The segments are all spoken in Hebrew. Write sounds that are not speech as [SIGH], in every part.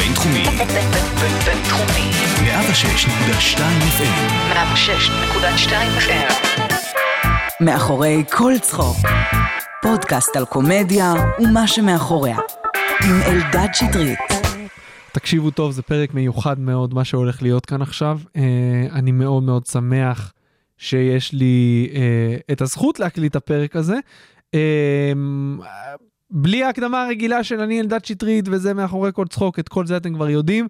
הבינתחומי. בינתחומי. 106.2 FM. 106.2 FM. מאחורי כל צחוק. פודקאסט על קומדיה ומה שמאחוריה. עם אלדד שטרית. תקשיבו טוב, זה פרק מיוחד מאוד, מה שהולך להיות כאן עכשיו. Uh, אני מאוד מאוד שמח שיש לי uh, את הזכות להקליט את הפרק הזה. בלי ההקדמה הרגילה של אני אלדד שטרית וזה מאחורי כל צחוק, את כל זה אתם כבר יודעים.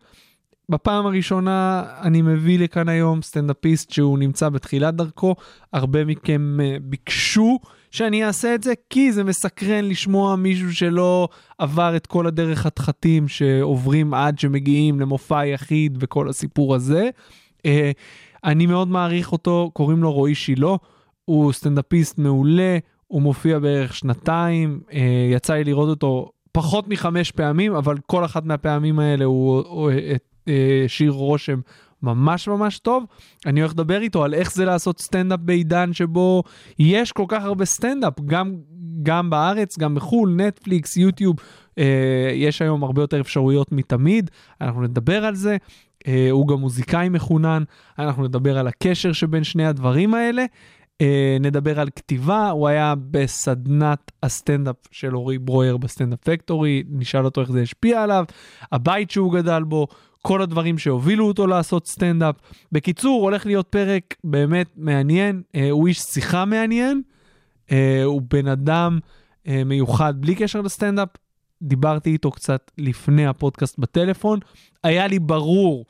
בפעם הראשונה אני מביא לכאן היום סטנדאפיסט שהוא נמצא בתחילת דרכו. הרבה מכם uh, ביקשו שאני אעשה את זה, כי זה מסקרן לשמוע מישהו שלא עבר את כל הדרך חתחתים שעוברים עד שמגיעים למופע יחיד וכל הסיפור הזה. Uh, אני מאוד מעריך אותו, קוראים לו רועי שילה, הוא סטנדאפיסט מעולה, הוא מופיע בערך שנתיים, uh, יצא לי לראות אותו פחות מחמש פעמים, אבל כל אחת מהפעמים האלה הוא, הוא uh, השאיר רושם ממש ממש טוב. אני הולך לדבר איתו על איך זה לעשות סטנדאפ בעידן שבו יש כל כך הרבה סטנדאפ, גם, גם בארץ, גם בחו"ל, נטפליקס, יוטיוב, אה, יש היום הרבה יותר אפשרויות מתמיד, אנחנו נדבר על זה. אה, הוא גם מוזיקאי מחונן, אנחנו נדבר על הקשר שבין שני הדברים האלה. אה, נדבר על כתיבה, הוא היה בסדנת הסטנדאפ של אורי ברויר ב Standup Factory, נשאל אותו איך זה השפיע עליו, הבית שהוא גדל בו, כל הדברים שהובילו אותו לעשות סטנדאפ. בקיצור, הולך להיות פרק באמת מעניין, אה, הוא איש שיחה מעניין, אה, הוא בן אדם אה, מיוחד בלי קשר לסטנדאפ. דיברתי איתו קצת לפני הפודקאסט בטלפון, היה לי ברור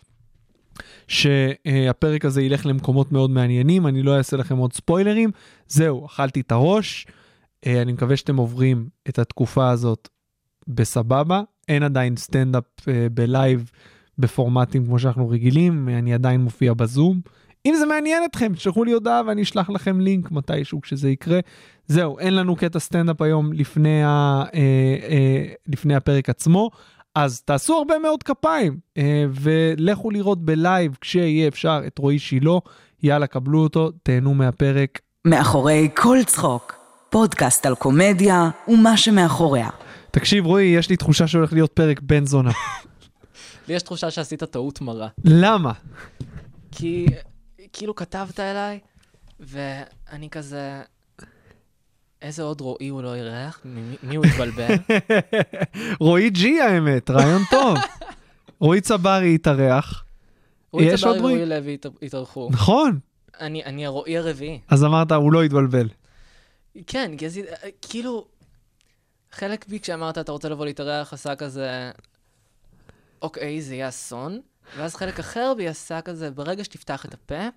שהפרק הזה ילך למקומות מאוד מעניינים, אני לא אעשה לכם עוד ספוילרים. זהו, אכלתי את הראש, אה, אני מקווה שאתם עוברים את התקופה הזאת בסבבה. אין עדיין סטנדאפ אה, ב live בפורמטים כמו שאנחנו רגילים, אני עדיין מופיע בזום. אם זה מעניין אתכם, תשלחו לי הודעה ואני אשלח לכם לינק מתישהו כשזה יקרה. זהו, אין לנו קטע סטנדאפ היום לפני, ה, אה, אה, לפני הפרק עצמו, אז תעשו הרבה מאוד כפיים, אה, ולכו לראות בלייב כשיהיה אפשר את רועי שילה. יאללה, קבלו אותו, תהנו מהפרק. מאחורי כל צחוק. פודקאסט על קומדיה ומה שמאחוריה. תקשיב, רועי, יש לי תחושה שהולך להיות פרק בן זונה. [LAUGHS] לי יש תחושה שעשית טעות מרה. למה? כי כאילו כתבת אליי, ואני כזה... איזה עוד רועי הוא לא אירח? מי, הוא התבלבל? [LAUGHS] רועי ג'י האמת, רעיון טוב. [LAUGHS] רועי צברי התארח. רועי צברי רועי? ורועי לוי הת- התארחו. נכון. אני, אני הרועי הרביעי. אז אמרת, הוא לא התבלבל. כן, עשית, כאילו, חלק בי כשאמרת אתה רוצה לבוא להתארח עשה כזה, אוקיי, זה יהיה אסון, ואז חלק אחר בי עשה כזה, ברגע שתפתח את הפה,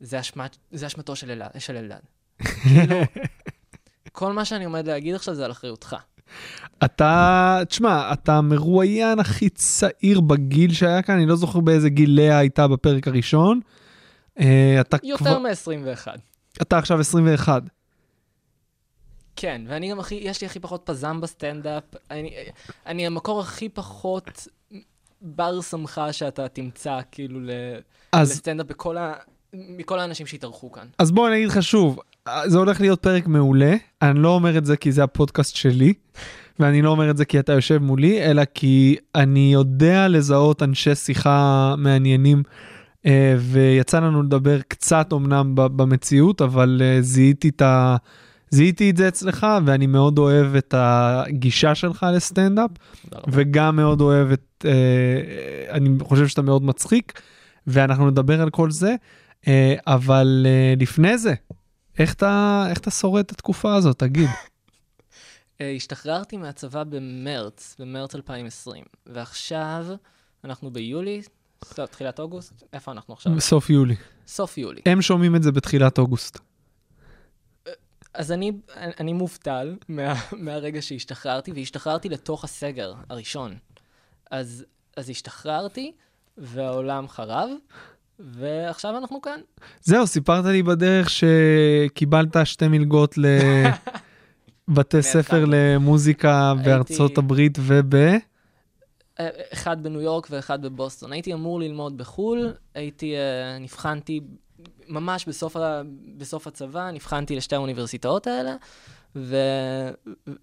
זה, אשמת, זה אשמתו. של אלעד. [LAUGHS] כאילו, כל מה שאני עומד להגיד עכשיו זה על אחריותך. אתה, תשמע, אתה המרואיין הכי צעיר בגיל שהיה כאן, אני לא זוכר באיזה גיל לאה הייתה בפרק הראשון. אה, אתה יותר כבר, מ-21. אתה עכשיו 21. כן, ואני גם הכי, יש לי הכי פחות פזם בסטנדאפ. אני, אני המקור הכי פחות בר סמכה שאתה תמצא, כאילו, אז, לסטנדאפ בכל ה... מכל האנשים שהתארחו כאן. אז בוא אני אגיד לך שוב, זה הולך להיות פרק מעולה, אני לא אומר את זה כי זה הפודקאסט שלי, ואני לא אומר את זה כי אתה יושב מולי, אלא כי אני יודע לזהות אנשי שיחה מעניינים, אה, ויצא לנו לדבר קצת אמנם במציאות, אבל אה, זיהיתי את ה... זיהיתי את זה אצלך, ואני מאוד אוהב את הגישה שלך לסטנדאפ. וגם מאוד אוהב את... אה, אני חושב שאתה מאוד מצחיק, ואנחנו נדבר על כל זה, אבל לפני זה, איך אתה, איך אתה שורד את התקופה הזאת, תגיד. [LAUGHS] אה, השתחררתי מהצבא במרץ, במרץ 2020, ועכשיו אנחנו ביולי, תחילת אוגוסט, איפה אנחנו עכשיו? בסוף יולי. סוף יולי. הם שומעים את זה בתחילת אוגוסט. אז אני, אני מובטל מה, מהרגע שהשתחררתי, והשתחררתי לתוך הסגר הראשון. אז, אז השתחררתי, והעולם חרב, ועכשיו אנחנו כאן. זהו, סיפרת לי בדרך שקיבלת שתי מלגות לבתי [LAUGHS] ספר למוזיקה בארצות הברית וב... אה, אחד בניו יורק ואחד בבוסטון. הייתי אמור ללמוד בחו"ל, הייתי, אה, נבחנתי ממש בסוף, ה, בסוף הצבא, נבחנתי לשתי האוניברסיטאות האלה, ו,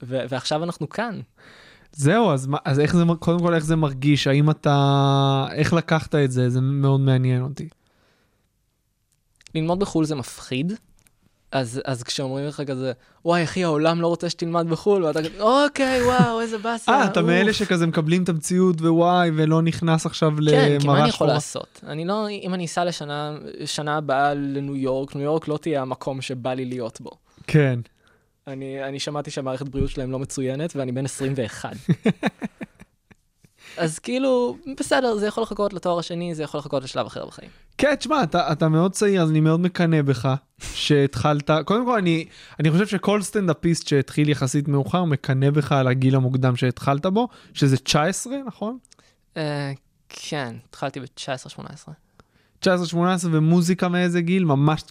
ו, ועכשיו אנחנו כאן. זהו, אז, מה- אז איך זה, קודם כל איך זה מרגיש? האם אתה, איך לקחת את זה? זה מאוד מעניין אותי. ללמוד בחו"ל זה מפחיד. אז, אז כשאומרים לך כזה, וואי אחי, העולם לא רוצה שתלמד בחו"ל, ואתה כזה, אוקיי, וואו, איזה באסה. אה, אתה אוף." מאלה שכזה מקבלים את המציאות ווואי, ולא נכנס עכשיו כן, למראה כי מה אני יכול שחורה? לעשות? אני לא, אם אני אסע לשנה, שנה הבאה לניו יורק, ניו יורק לא תהיה המקום שבא לי להיות בו. כן. אני, אני שמעתי שהמערכת בריאות שלהם לא מצוינת, ואני בן 21. [LAUGHS] אז כאילו, בסדר, זה יכול לחכות לתואר השני, זה יכול לחכות לשלב אחר בחיים. כן, תשמע, אתה, אתה מאוד צעיר, אז אני מאוד מקנא בך שהתחלת, [LAUGHS] קודם כל אני, אני חושב שכל סטנדאפיסט שהתחיל יחסית מאוחר מקנא בך על הגיל המוקדם שהתחלת בו, שזה 19, נכון? אה, כן, התחלתי ב-19-18. 19-18 ומוזיקה מאיזה גיל? ממש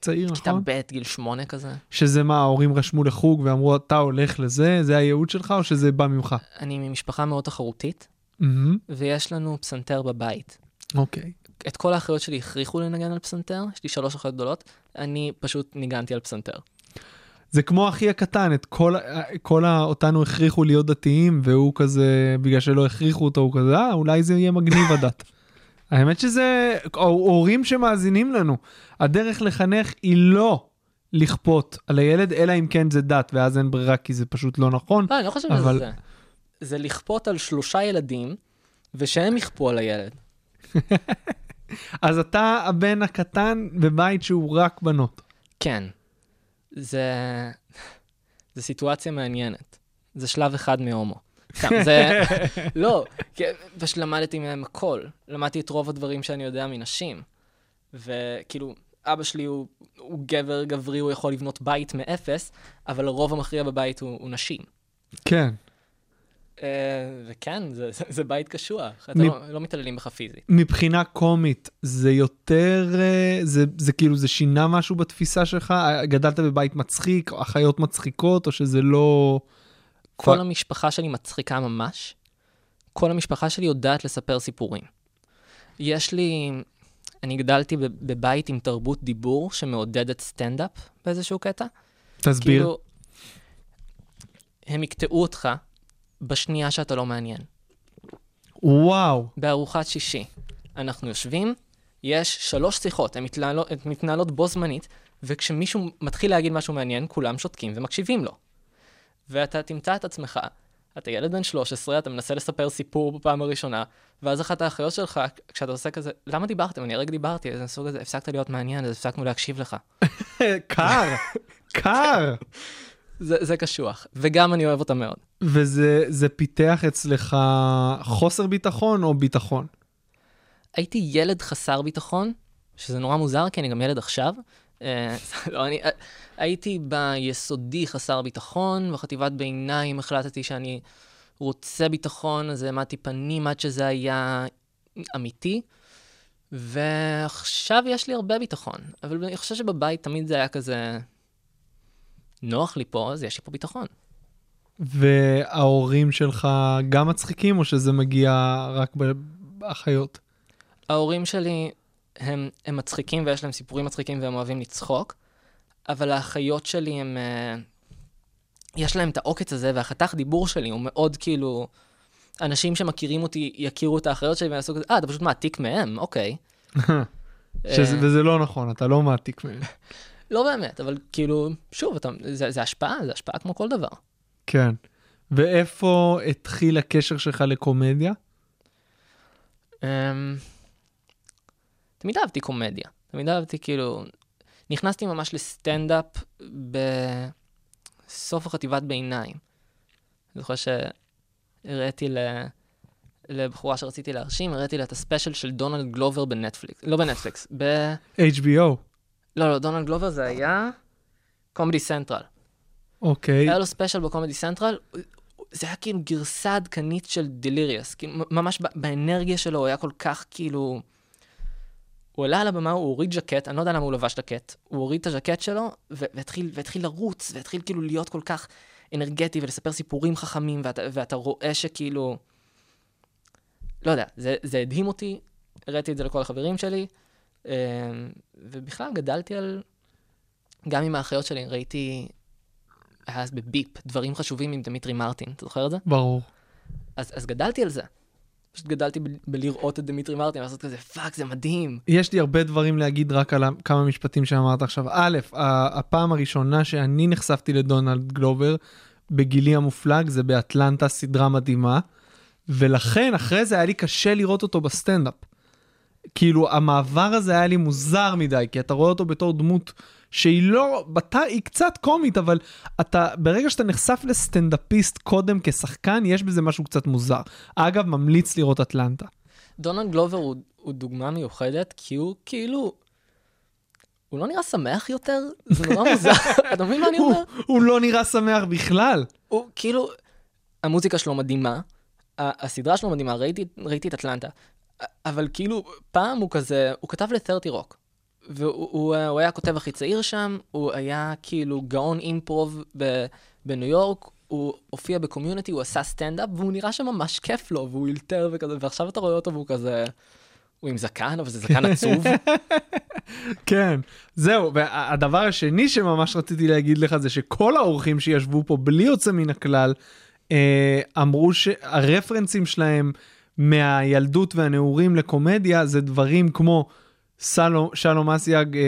צעיר, כיתה נכון? ב', גיל 8 כזה. שזה מה, ההורים רשמו לחוג ואמרו, אתה הולך לזה, זה הייעוד שלך, או שזה בא ממך? אני ממשפחה מאוד תחרותית, מהמם, ויש לנו פסנתר בבית. אוקיי. את כל האחיות שלי הכריחו לנגן על פסנתר, יש לי שלוש אחיות גדולות, אני פשוט ניגנתי על פסנתר. זה כמו אחי הקטן, את כל, כל ה, אותנו הכריחו להיות דתיים, והוא כזה, בגלל שלא הכריחו אותו, הוא כזה, אה, אולי זה יהיה מגניב הדת. [LAUGHS] האמת שזה, הורים שמאזינים לנו, הדרך לחנך היא לא לכפות על הילד, אלא אם כן זה דת, ואז אין ברירה כי זה פשוט לא נכון. לא, אני לא חושב אבל- שזה זה. זה לכפות על שלושה ילדים, ושהם יכפו על הילד. [LAUGHS] אז אתה הבן הקטן בבית שהוא רק בנות. כן. זה... זה סיטואציה מעניינת. זה שלב אחד מהומו. זה... [LAUGHS] לא, פשוט למדתי מהם הכל. למדתי את רוב הדברים שאני יודע מנשים. וכאילו, אבא שלי הוא, הוא גבר גברי, הוא יכול לבנות בית מאפס, אבל הרוב המכריע בבית הוא, הוא נשים. כן. Uh, וכן, זה, זה, [LAUGHS] זה בית קשוח. אתה מ- לא, לא מתעללים בך פיזית. מבחינה קומית, זה יותר, אה, זה, זה כאילו, זה שינה משהו בתפיסה שלך? גדלת בבית מצחיק, אחיות מצחיקות, או שזה לא... כל המשפחה שלי מצחיקה ממש. כל המשפחה שלי יודעת לספר סיפורים. יש לי... אני גדלתי בב- בבית עם תרבות דיבור שמעודדת סטנדאפ באיזשהו קטע. תסביר. כאילו, הם יקטעו אותך בשנייה שאתה לא מעניין. וואו. בארוחת שישי. אנחנו יושבים, יש שלוש שיחות, הן מתנהלות, מתנהלות בו זמנית, וכשמישהו מתחיל להגיד משהו מעניין, כולם שותקים ומקשיבים לו. ואתה תמצא את עצמך, אתה ילד בן 13, אתה מנסה לספר סיפור בפעם הראשונה, ואז אחת האחיות שלך, כשאתה עושה כזה, למה דיברתם? אני הרגע דיברתי, אז סוג הזה, הפסקת להיות מעניין, אז הפסקנו להקשיב לך. [LAUGHS] קר, קר. זה, זה קשוח, וגם אני אוהב אותה מאוד. וזה זה פיתח אצלך חוסר ביטחון או ביטחון? הייתי ילד חסר ביטחון, שזה נורא מוזר, כי אני גם ילד עכשיו. אה, [LAUGHS] לא, אני אה, הייתי ביסודי חסר ביטחון, בחטיבת ביניים החלטתי שאני רוצה ביטחון, אז העמדתי פנים עד שזה היה אמיתי, ועכשיו יש לי הרבה ביטחון. אבל אני חושב שבבית תמיד זה היה כזה, נוח לי פה, אז יש לי פה ביטחון. וההורים שלך גם מצחיקים, או שזה מגיע רק באחיות? ההורים שלי הם, הם מצחיקים ויש להם סיפורים מצחיקים והם אוהבים לצחוק, אבל האחיות שלי הם... אה, יש להם את העוקץ הזה, והחתך דיבור שלי הוא מאוד כאילו... אנשים שמכירים אותי יכירו את האחיות שלי ויעשו כזה, אה, אתה פשוט מעתיק מהם, אוקיי. [LAUGHS] שזה, אה, וזה לא נכון, אתה לא מעתיק מהם. [LAUGHS] לא באמת, אבל כאילו, שוב, אתה, זה, זה השפעה, זה השפעה כמו כל דבר. כן. ואיפה התחיל הקשר שלך לקומדיה? אמ, תמיד אהבתי קומדיה. תמיד אהבתי כאילו... נכנסתי ממש לסטנדאפ בסוף החטיבת ביניים. אני זוכר שהראיתי ל... לבחורה שרציתי להרשים, הראיתי לה את הספיישל של דונלד גלובר בנטפליקס. לא בנטפליקס, ב... HBO. לא, לא, דונלד גלובר זה היה Comedy Central. אוקיי. היה לו special ב Comedy Central, זה היה כאילו גרסה עדכנית של Delirious, כאילו ממש באנרגיה שלו הוא היה כל כך כאילו... הוא עלה על הבמה, הוא הוריד ז'קט, אני לא יודע למה הוא לבש ז'קט, הוא הוריד את הז'קט שלו והתחיל, והתחיל לרוץ, והתחיל כאילו להיות כל כך אנרגטי ולספר סיפורים חכמים, ואתה, ואתה רואה שכאילו... לא יודע, זה, זה הדהים אותי, הראיתי את זה לכל החברים שלי, אה, ובכלל גדלתי על... גם עם האחיות שלי, ראיתי היה אז בביפ, דברים חשובים עם דמיטרי מרטין, אתה זוכר את זה? ברור. אז, אז גדלתי על זה. פשוט גדלתי בלראות את דמיטרי מרטין, לעשות כזה, fuck, זה מדהים. יש לי הרבה דברים להגיד רק על כמה משפטים שאמרת עכשיו. א', הפעם הראשונה שאני נחשפתי לדונלד גלובר בגילי המופלג זה באטלנטה, סדרה מדהימה, ולכן אחרי זה היה לי קשה לראות אותו בסטנדאפ. כאילו המעבר הזה היה לי מוזר מדי, כי אתה רואה אותו בתור דמות שהיא לא, בת... היא קצת קומית, אבל אתה, ברגע שאתה נחשף לסטנדאפיסט קודם כשחקן, יש בזה משהו קצת מוזר. אגב, ממליץ לראות אטלנטה. דונלד גלובר הוא, הוא דוגמה מיוחדת, כי הוא כאילו... הוא לא נראה שמח יותר? זה נורא מוזר, [LAUGHS] אתה מבין מה אני אומר? הוא לא נראה שמח בכלל. הוא כאילו, המוזיקה שלו מדהימה, הסדרה שלו מדהימה, ראיתי, ראיתי את אטלנטה, אבל כאילו, פעם הוא כזה, הוא כתב ל-30 רוק, והוא הוא, הוא היה הכותב הכי צעיר שם, הוא היה כאילו גאון improv ב- בניו יורק, הוא הופיע ב Community, הוא עשה סטנדאפ, והוא נראה שממש כיף לו, והוא אילתר וכזה, ועכשיו אתה רואה אותו והוא כזה... הוא עם זקן, אבל זה זקן עצוב. [LAUGHS] כן, זהו, והדבר השני שממש רציתי להגיד לך זה שכל האורחים שישבו פה בלי יוצא מן הכלל, אה, אמרו שהרפרנסים שלהם מהילדות והנעורים לקומדיה זה דברים כמו סלו, שלום אסיאג, אה,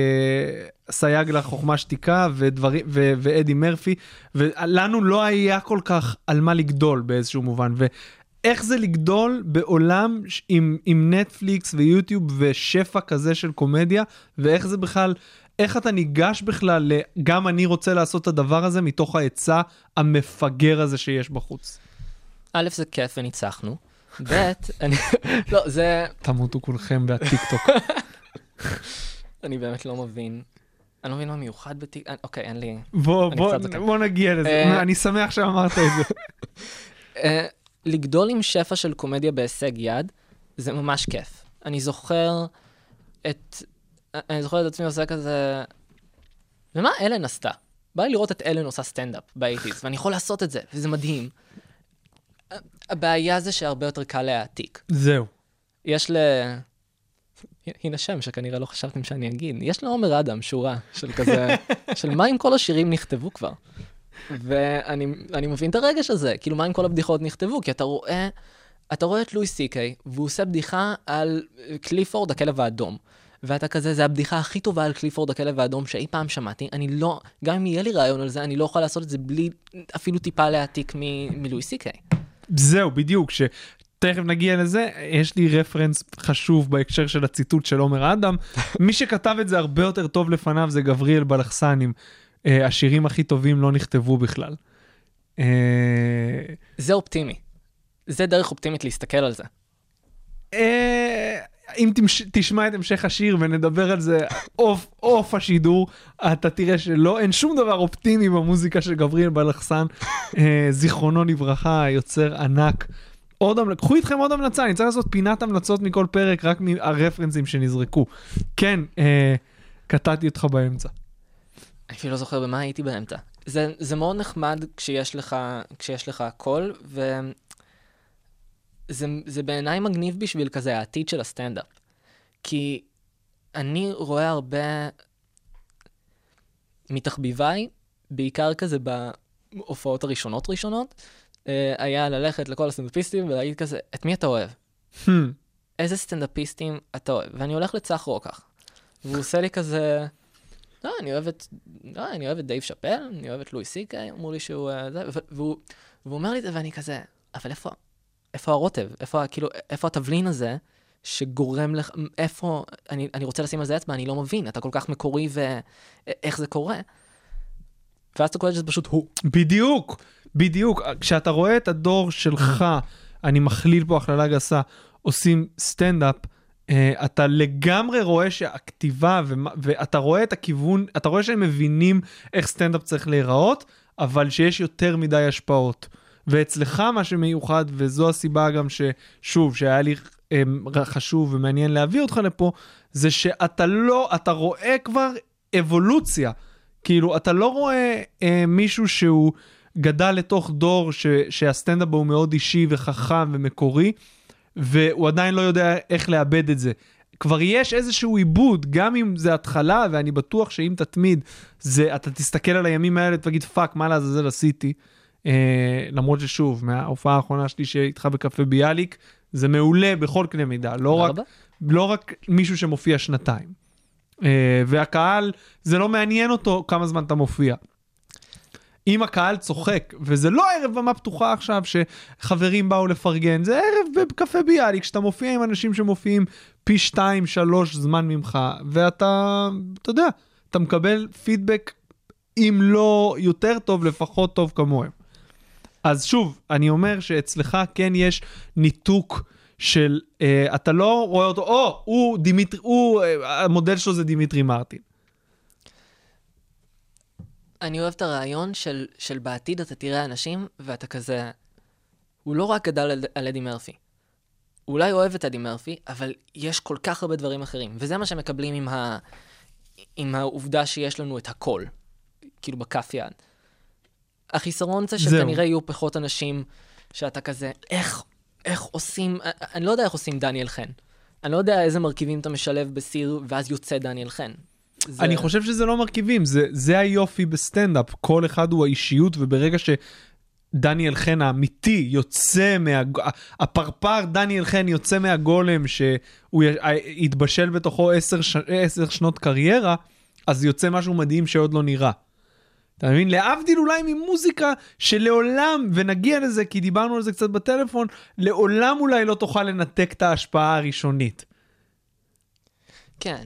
סייג לחוכמה שתיקה ודברים, ו, ואדי מרפי, ולנו לא היה כל כך על מה לגדול באיזשהו מובן. ו, איך זה לגדול בעולם עם, עם נטפליקס ויוטיוב ושפע כזה של קומדיה, ואיך זה בכלל, איך אתה ניגש בכלל ל... גם אני רוצה לעשות את הדבר הזה מתוך ההיצע המפגר הזה שיש בחוץ. א', זה כיף וניצחנו. ב', אני... לא, זה... תמותו כולכם בטיקטוק. [LAUGHS] [LAUGHS] אני באמת לא מבין. אני לא מבין מה מיוחד בטיק... אה, אוקיי, אין לי... בוא, בוא. בוא נגיע לזה, אה, אני שמח שאמרת את זה. [LAUGHS] אה, לגדול עם שפע של קומדיה בהישג יד, זה ממש כיף. אני זוכר את... אני זוכר את עצמי עושה כזה... ומה אלן עשתה? בא לי לראות את אלן עושה סטנדאפ באייטיז, ואני יכול לעשות את זה, וזה מדהים. הבעיה זה שהרבה יותר קל להעתיק. זהו. יש ל... הנה שם שכנראה לא חשבתם שאני אגיד. יש לעומר אדם שורה של כזה, [LAUGHS] של מה אם כל השירים נכתבו כבר. ואני אני מבין את הרגש הזה, כאילו מה אם כל הבדיחות נכתבו, כי אתה רואה, אתה רואה את לואי סי קיי, והוא עושה בדיחה על קליפורד הכלב האדום. ואתה כזה, זה הבדיחה הכי טובה על קליפורד הכלב האדום שאי פעם שמעתי. אני לא, גם אם יהיה לי רעיון על זה, אני לא יכול לעשות את זה בלי אפילו טיפה להעתיק מ- מלואי סי קיי. זהו, בדיוק, שתכף נגיע לזה, יש לי רפרנס חשוב בהקשר של הציטוט של עומר אדם. [LAUGHS] מי שכתב את זה הרבה יותר טוב לפניו זה גבריאל בלחסנים. אה, השירים הכי טובים לא נכתבו בכלל. אה, זה אופטימי. זה דרך אופטימית להסתכל על זה. אה, אם תמש- תשמע את המשך השיר ונדבר על זה עוף עוף השידור, אתה תראה שלא, אין שום דבר אופטימי במוזיקה של גבריאל בלחסן, [LAUGHS] אה, זיכרונו לברכה, יוצר ענק. עוד המלצה, קחו איתכם עוד המלצה, אני צריך לעשות פינת המלצות מכל פרק, רק מהרפרנסים שנזרקו. כן, אה, קטעתי אותך באמצע. אני אפילו לא זוכר במה הייתי באמצע. זה, זה מאוד נחמד כשיש לך, כשיש לך הכל, וזה זה בעיניי מגניב בשביל כזה העתיד של הסטנדאפ. כי אני רואה הרבה מתחביביי, בעיקר כזה בהופעות הראשונות ראשונות, היה ללכת לכל הסטנדאפיסטים ולהגיד כזה, את מי אתה אוהב? Hmm, איזה סטנדאפיסטים אתה אוהב? ואני הולך לצח רוקח. והוא עושה לי כזה, לא, אני אוהב את, לא, אני אוהב את דייב שאפל, אני אוהב את לואי סי-קיי, אמרו לי שהוא, אה, זה, והוא, והוא אומר לי את זה, ואני כזה, אבל איפה, איפה הרוטב? איפה, כאילו, איפה התבלין הזה שגורם לך, איפה, אני, אני רוצה לשים על זה אצבע, אני לא מבין, אתה כל כך מקורי ואיך זה קורה. ואז אתה קולט שזה פשוט הוא. בדיוק, בדיוק. כשאתה רואה את הדור שלך, אני מכליל פה הכללה גסה, עושים סטנדאפ, אה, אתה לגמרי רואה שהכתיבה, ואתה רואה את הכיוון, אתה רואה שהם מבינים איך סטנדאפ צריך להיראות, אבל שיש יותר מדי השפעות. ואצלך מה שמיוחד, וזו הסיבה גם ששוב, שהיה לי אה, חשוב ומעניין להביא אותך לפה, זה שאתה לא, אתה רואה כבר אבולוציה. כאילו, אתה לא רואה אה, מישהו שהוא גדל לתוך דור ש, שהסטנדאפ בו הוא מאוד אישי וחכם ומקורי, והוא עדיין לא יודע איך לעבד את זה. כבר יש איזשהו עיבוד, גם אם זה התחלה, ואני בטוח שאם תתמיד, זה, אתה תסתכל על הימים האלה ותגיד, fuck, מה לעזאזל עשיתי? אה, למרות ששוב, מההופעה האחרונה שלי שאיתך בקפה ביאליק, זה מעולה בכל קנה מידה, לא רק. לא רק מישהו שמופיע שנתיים. אה, והקהל, זה לא מעניין אותו כמה זמן אתה מופיע. אם הקהל צוחק, וזה לא ערב במה פתוחה עכשיו שחברים באו לפרגן, זה ערב בקפה ביאליק, כשאתה מופיע עם אנשים שמופיעים פי שתיים, שלוש זמן ממך, ואתה, אתה יודע, אתה מקבל פידבק, אם לא יותר טוב, לפחות טוב כמוהם. אז שוב, אני אומר שאצלך כן יש ניתוק של, אה, אתה לא רואה אותו, או, הוא דימיטרי, הוא, אה, המודל שלו זה דימיטרי מרטין. אני אוהב את הרעיון של, של בעתיד אתה תראה אנשים ואתה כזה... הוא לא רק גדל על, על אדי מרפי. הוא אולי אוהב את אדי מרפי, אבל יש כל כך הרבה דברים אחרים. וזה מה שמקבלים עם, ה, עם העובדה שיש לנו את הכל. כאילו בכף יד. החיסרון זה. שכנראה יהיו פחות אנשים שאתה כזה, איך, איך עושים, אני לא יודע איך עושים דניאל חן. אני לא יודע איזה מרכיבים אתה משלב בסיר, ואז יוצא דניאל חן. זה- אני חושב שזה לא מרכיבים, זה, זה היופי בסטנדאפ, כל אחד הוא האישיות, וברגע שדניאל חן האמיתי יוצא מה... הפרפר דניאל חן יוצא מהגולם שהוא יתבשל בתוכו עשר, ש... עשר שנות קריירה, אז יוצא משהו מדהים שעוד לא נראה. אתה מבין? להבדיל אולי ממוזיקה שלעולם, ונגיע לזה כי דיברנו על זה קצת בטלפון, לעולם אולי לא תוכל לנתק את ההשפעה הראשונית. כן.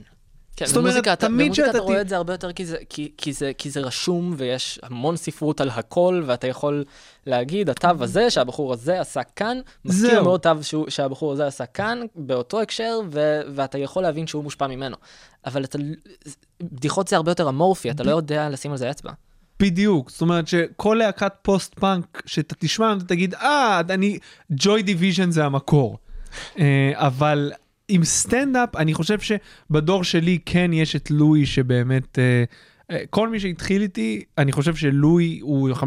כן, זאת אומרת, אתה- תמיד במוזיקה שאתה אתה רואה את זה הרבה יותר כי זה, כי, כי, זה, כי זה רשום ויש המון ספרות על הכל, ואתה יכול להגיד, התו הזה שהבחור הזה עשה כאן, מזכיר. מאוד תו שהוא, שהבחור הזה עשה כאן, באותו הקשר, ו, ואתה יכול להבין שהוא מושפע ממנו. אבל אתה, בדיחות זה הרבה יותר אמורפי, אתה לא יודע לשים על זה אצבע. בדיוק, זאת אומרת שכל להקת post punk שאתה תשמע אתה תגיד אה אני Joy Division זה המקור. אה, אבל עם סטנדאפ אני חושב שבדור שלי כן יש את לואי שבאמת אה, אה, כל מי שהתחיל איתי אני חושב שלואי הוא 50%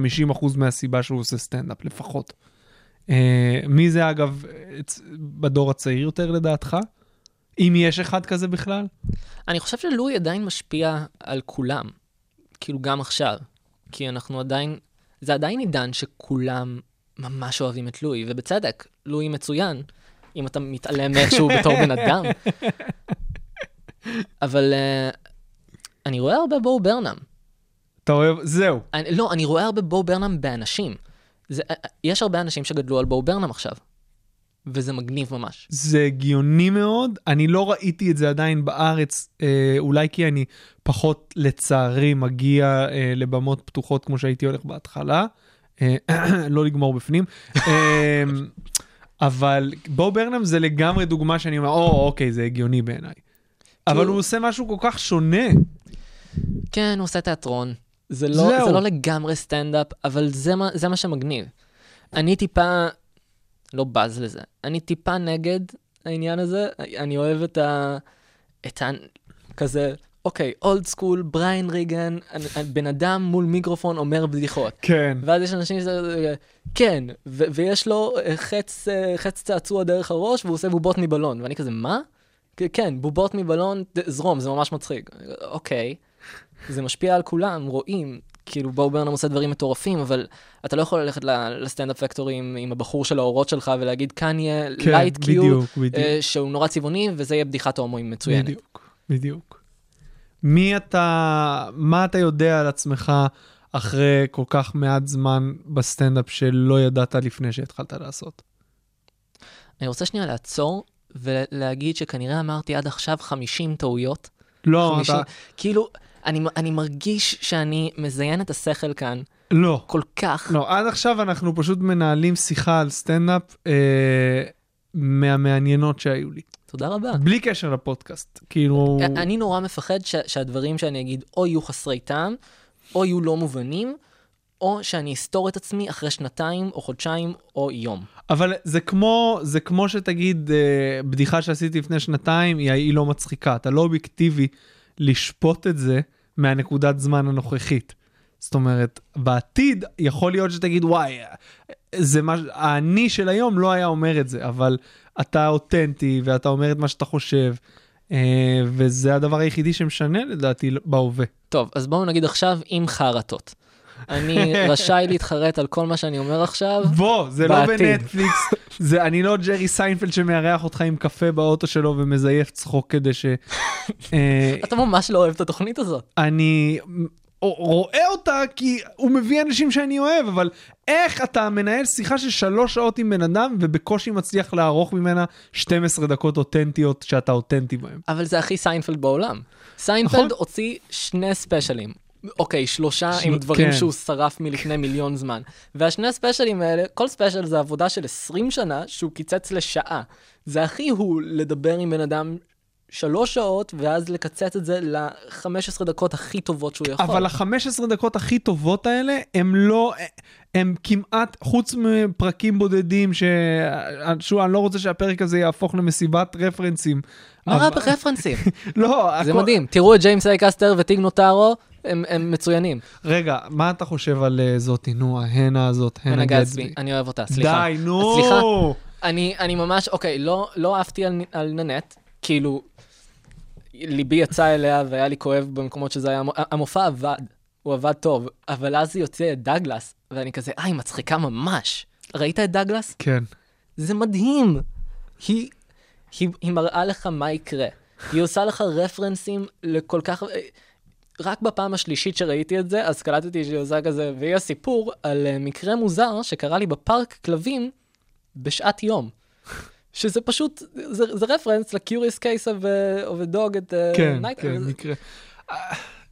מהסיבה שהוא עושה סטנדאפ לפחות. מי זה אגב בדור הצעיר יותר לדעתך? אם יש אחד כזה בכלל? אני חושב שלואי עדיין משפיע על כולם, כאילו גם עכשיו. כי אנחנו עדיין, זה עדיין עידן שכולם ממש אוהבים את לואי, ובצדק, לואי מצוין, אם אתה מתעלם מאיכשהו [LAUGHS] בתור בן אדם. אבל uh, אני רואה הרבה בואו ברנם. אתה אוהב? זהו. אני, לא, אני רואה הרבה בואו ברנם באנשים. זה, אה, יש הרבה אנשים שגדלו על בואו ברנם עכשיו, וזה מגניב ממש. זה הגיוני מאוד, אני לא ראיתי את זה עדיין בארץ, אה, אולי כי אני פחות לצערי מגיע אה, לבמות פתוחות כמו שהייתי הולך בהתחלה, אה, [CLEARS THROAT] לא לגמור בפנים, אה, אבל בו ברנם זה לגמרי דוגמה שאני אומר, או אוקיי, זה הגיוני בעיניי. אבל כאילו- הוא עושה משהו כל כך שונה. כן, הוא עושה תיאטרון. זה לא. זה לא לגמרי סטנדאפ, אבל זה מה, זה מה שמגניב. אני טיפה, לא בז לזה, אני טיפה נגד העניין הזה, אני אוהב את ה... את ה... כזה, אוקיי, old school, בריין ריגן, בן אדם מול מיקרופון אומר בדיחות. כן. ואז יש אנשים שזה, כן, ו- ויש לו אה, חץ, אה, חץ צעצוע דרך הראש והוא עושה בובות מבלון, ואני כזה, מה? "כ- כן, בובות מבלון, זרום, זה ממש מצחיק. אוקיי, זה משפיע על כולם, רואים, כאילו בואו ברנם עושה דברים מטורפים, אבל אתה לא יכול ללכת לסטנדאפ פקטורי עם, עם הבחור של האורות שלך ולהגיד, כאן יהיה כן, light cue. אה, שהוא נורא צבעוני, וזה יהיה בדיחת הומואים מצוינת. בדיוק, בדיוק. מי אתה, מה אתה יודע על עצמך אחרי כל כך מעט זמן בסטנדאפ שלא ידעת לפני שהתחלת לעשות? אני רוצה שנייה לעצור ולהגיד שכנראה אמרתי עד עכשיו 50 טעויות. לא, 50, אתה, כאילו, אני, אני מרגיש שאני מזיין את השכל כאן לא. כל כך. לא, עד עכשיו אנחנו פשוט מנהלים שיחה על סטנדאפ אה, מהמעניינות שהיו לי. תודה רבה. בלי קשר לפודקאסט. כאילו, אני נורא מפחד ש, שהדברים שאני אגיד או יהיו חסרי טעם, או יהיו לא מובנים, או שאני אסתור את עצמי אחרי שנתיים, או חודשיים, או יום. אבל זה כמו, זה כמו שתגיד, אה, בדיחה שעשיתי לפני שנתיים, היא, היא לא מצחיקה. אתה לא אובייקטיבי לשפוט את זה מהנקודת זמן הנוכחית. זאת אומרת, בעתיד יכול להיות שתגיד, וואי, זה מה, האני של היום לא היה אומר את זה, אבל אתה אותנטי ואתה אומר את מה שאתה חושב. אה, וזה הדבר היחידי שמשנה לדעתי בהווה. טוב, אז בואו נגיד עכשיו עם חרטות. אני רשאי להתחרט על כל מה שאני אומר עכשיו. בוא, זה לא בעתיד. בנטפליקס, זה, אני לא ג'רי סיינפלד שמארח אותך עם קפה באוטו שלו ומזייף צחוק כדי ש... אה, אתה ממש לא אוהב את התוכנית הזאת. אני רואה אותה כי הוא מביא אנשים שאני אוהב, אבל איך אתה מנהל שיחה של שלוש שעות עם בן אדם ובקושי מצליח לערוך ממנה 12 דקות אותנטיות שאתה אותנטי בהן. אבל זה הכי סיינפלד בעולם. סיינפלד נכון. הוציא שני ספיישלים. אוקיי, שלושה של- עם דברים כן. שהוא שרף מלפני מיליון זמן. והשני ספיישלים האלה, כל ספיישל זה עבודה של 20 שנה שהוא קיצץ לשעה. זה הכי הוא לדבר עם בן אדם שלוש שעות, ואז לקצץ את זה ל-15 דקות הכי טובות שהוא יכול. אבל ה-15 דקות הכי טובות האלה, הם לא, הם כמעט, חוץ מפרקים בודדים, ש... שוב, אני לא רוצה שהפרק הזה יהפוך למסיבת רפרנסים. מה רע ברפרנסים? [LAUGHS] לא, זה הכל- מדהים. תראו את ג'יימס אייקסטר וטיג נוטרו, הם הם מצוינים. רגע, מה אתה חושב על אה, זאתי, נו, ההנה הזאת, הנה גצבי? אני אוהב אותה, סליחה. די, נו. סליחה, אני, אני ממש, אוקיי, לא, לא אהבתי על, על ננט, כאילו, ליבי יצא אליה והיה לי כואב במקומות שזה היה, המופע עבד, הוא עבד טוב, אבל אז היא הוציאה את דגלס, ואני כזה, אה, היא מצחיקה ממש. ראית את דגלס? כן. זה מדהים. היא, היא, היא מראה לך מה יקרה. היא עושה לך רפרנסים לכל כך... רק בפעם השלישית שראיתי את זה, אז קלטתי שהיא עושה כזה, והיא הסיפור על אה, מקרה מוזר שקרה לי בפארק כלבים בשעת יום. שזה פשוט, זה, זה רפרנס ל-Curious Case of a, of a Dog at uh, כן, Night. כן, זה, מקרה.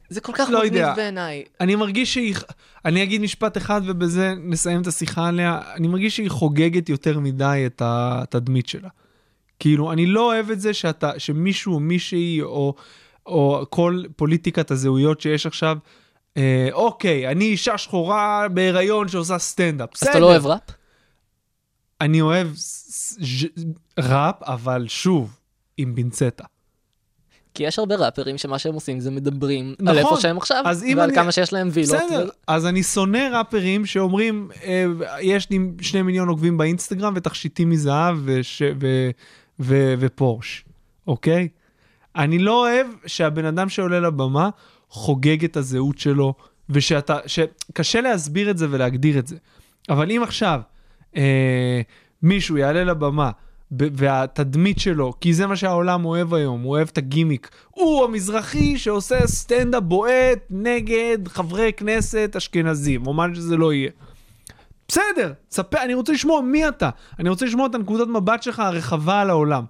זה כל כך לא מגניב. בעיניי. אני מרגיש שהיא, אני אגיד משפט אחד ובזה נסיים את השיחה עליה, אני מרגיש שהיא חוגגת יותר מדי את התדמית שלה. כאילו, אני לא אוהב את זה שאתה, שמישהו או מישהי או, או כל פוליטיקת הזהויות שיש עכשיו, אה, אוקיי, אני אישה שחורה בהיריון שעושה סטנדאפ. אז אתה לא אוהב ראפ? אני אוהב ז'- ראפ, אבל שוב, עם פינצטה. כי יש הרבה ראפרים שמה שהם עושים זה מדברים על נכון. איפה שהם עכשיו, ועל אני- כמה שיש להם וילות. בסדר, אז אני שונא ראפרים שאומרים, אה, יש לי שני מיליון עוקבים באינסטגרם ותכשיטים מזהב וש, ו, ו, ופורש, אוקיי? אני לא אוהב שהבן אדם שעולה לבמה חוגג את הזהות שלו, ושאתה, שקשה להסביר את זה ולהגדיר את זה. אבל אם עכשיו אה, מישהו יעלה לבמה, והתדמית שלו, כי זה מה שהעולם אוהב היום, הוא אוהב את הגימיק. הוא המזרחי שעושה סטנדאפ בועט נגד חברי כנסת אשכנזים, או מה שזה לא יהיה. בסדר, ספר, אני רוצה לשמוע מי אתה. אני רוצה לשמוע את הנקודת מבט שלך הרחבה על העולם.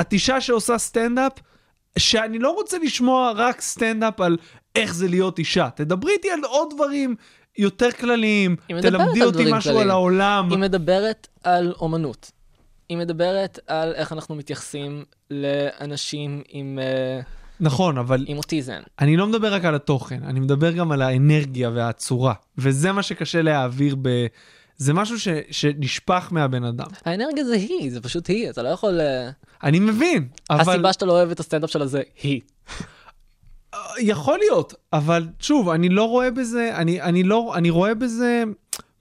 את אישה שעושה סטנדאפ, שאני לא רוצה לשמוע רק סטנדאפ על איך זה להיות אישה. תדברי איתי על עוד דברים יותר כלליים, תלמדי אותי משהו כלליים. על העולם. היא מדברת על אומנות. היא מדברת על איך אנחנו מתייחסים לאנשים עם, אה, נכון, אבל עם אוטיזם. אני לא מדבר רק על התוכן, אני מדבר גם על האנרגיה והצורה. וזה מה שקשה להעביר ב... זה משהו ש... שנשפך מהבן אדם. האנרגיה זה היא, זה פשוט היא, אתה לא יכול... אה, אני מבין, אבל... הסיבה שאתה לא אוהב את הסטנדאפ שלה זה היא. יכול להיות, אבל שוב, אני לא רואה בזה, אני, אני לא, אני רואה בזה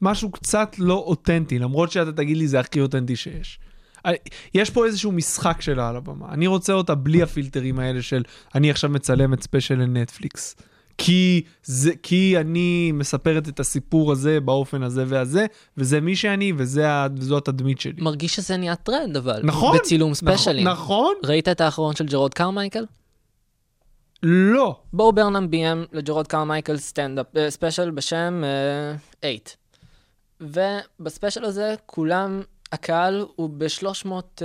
משהו קצת לא אותנטי, למרות שאתה תגיד לי זה הכי אותנטי שיש. אני- יש פה איזשהו משחק שלה על הבמה, אני רוצה אותה בלי הפילטרים האלה של אני עכשיו מצלם את ספיישל לנטפליקס. כי, זה, כי אני מספרת את הסיפור הזה באופן הזה והזה, וזה מי שאני וזה, ה- וזו התדמית שלי. מרגיש שזה נהיה טרנד, אבל. נכון. בצילום ספיישלים. נכון? ראית את האחרון של ג'רוד קרמייקל? לא. בואו ברנם ביים לג'רוד קרמייקל סטנדאפ, אה, ספיישל בשם 8. ובספיישל הזה כולם, הקהל הוא ב-360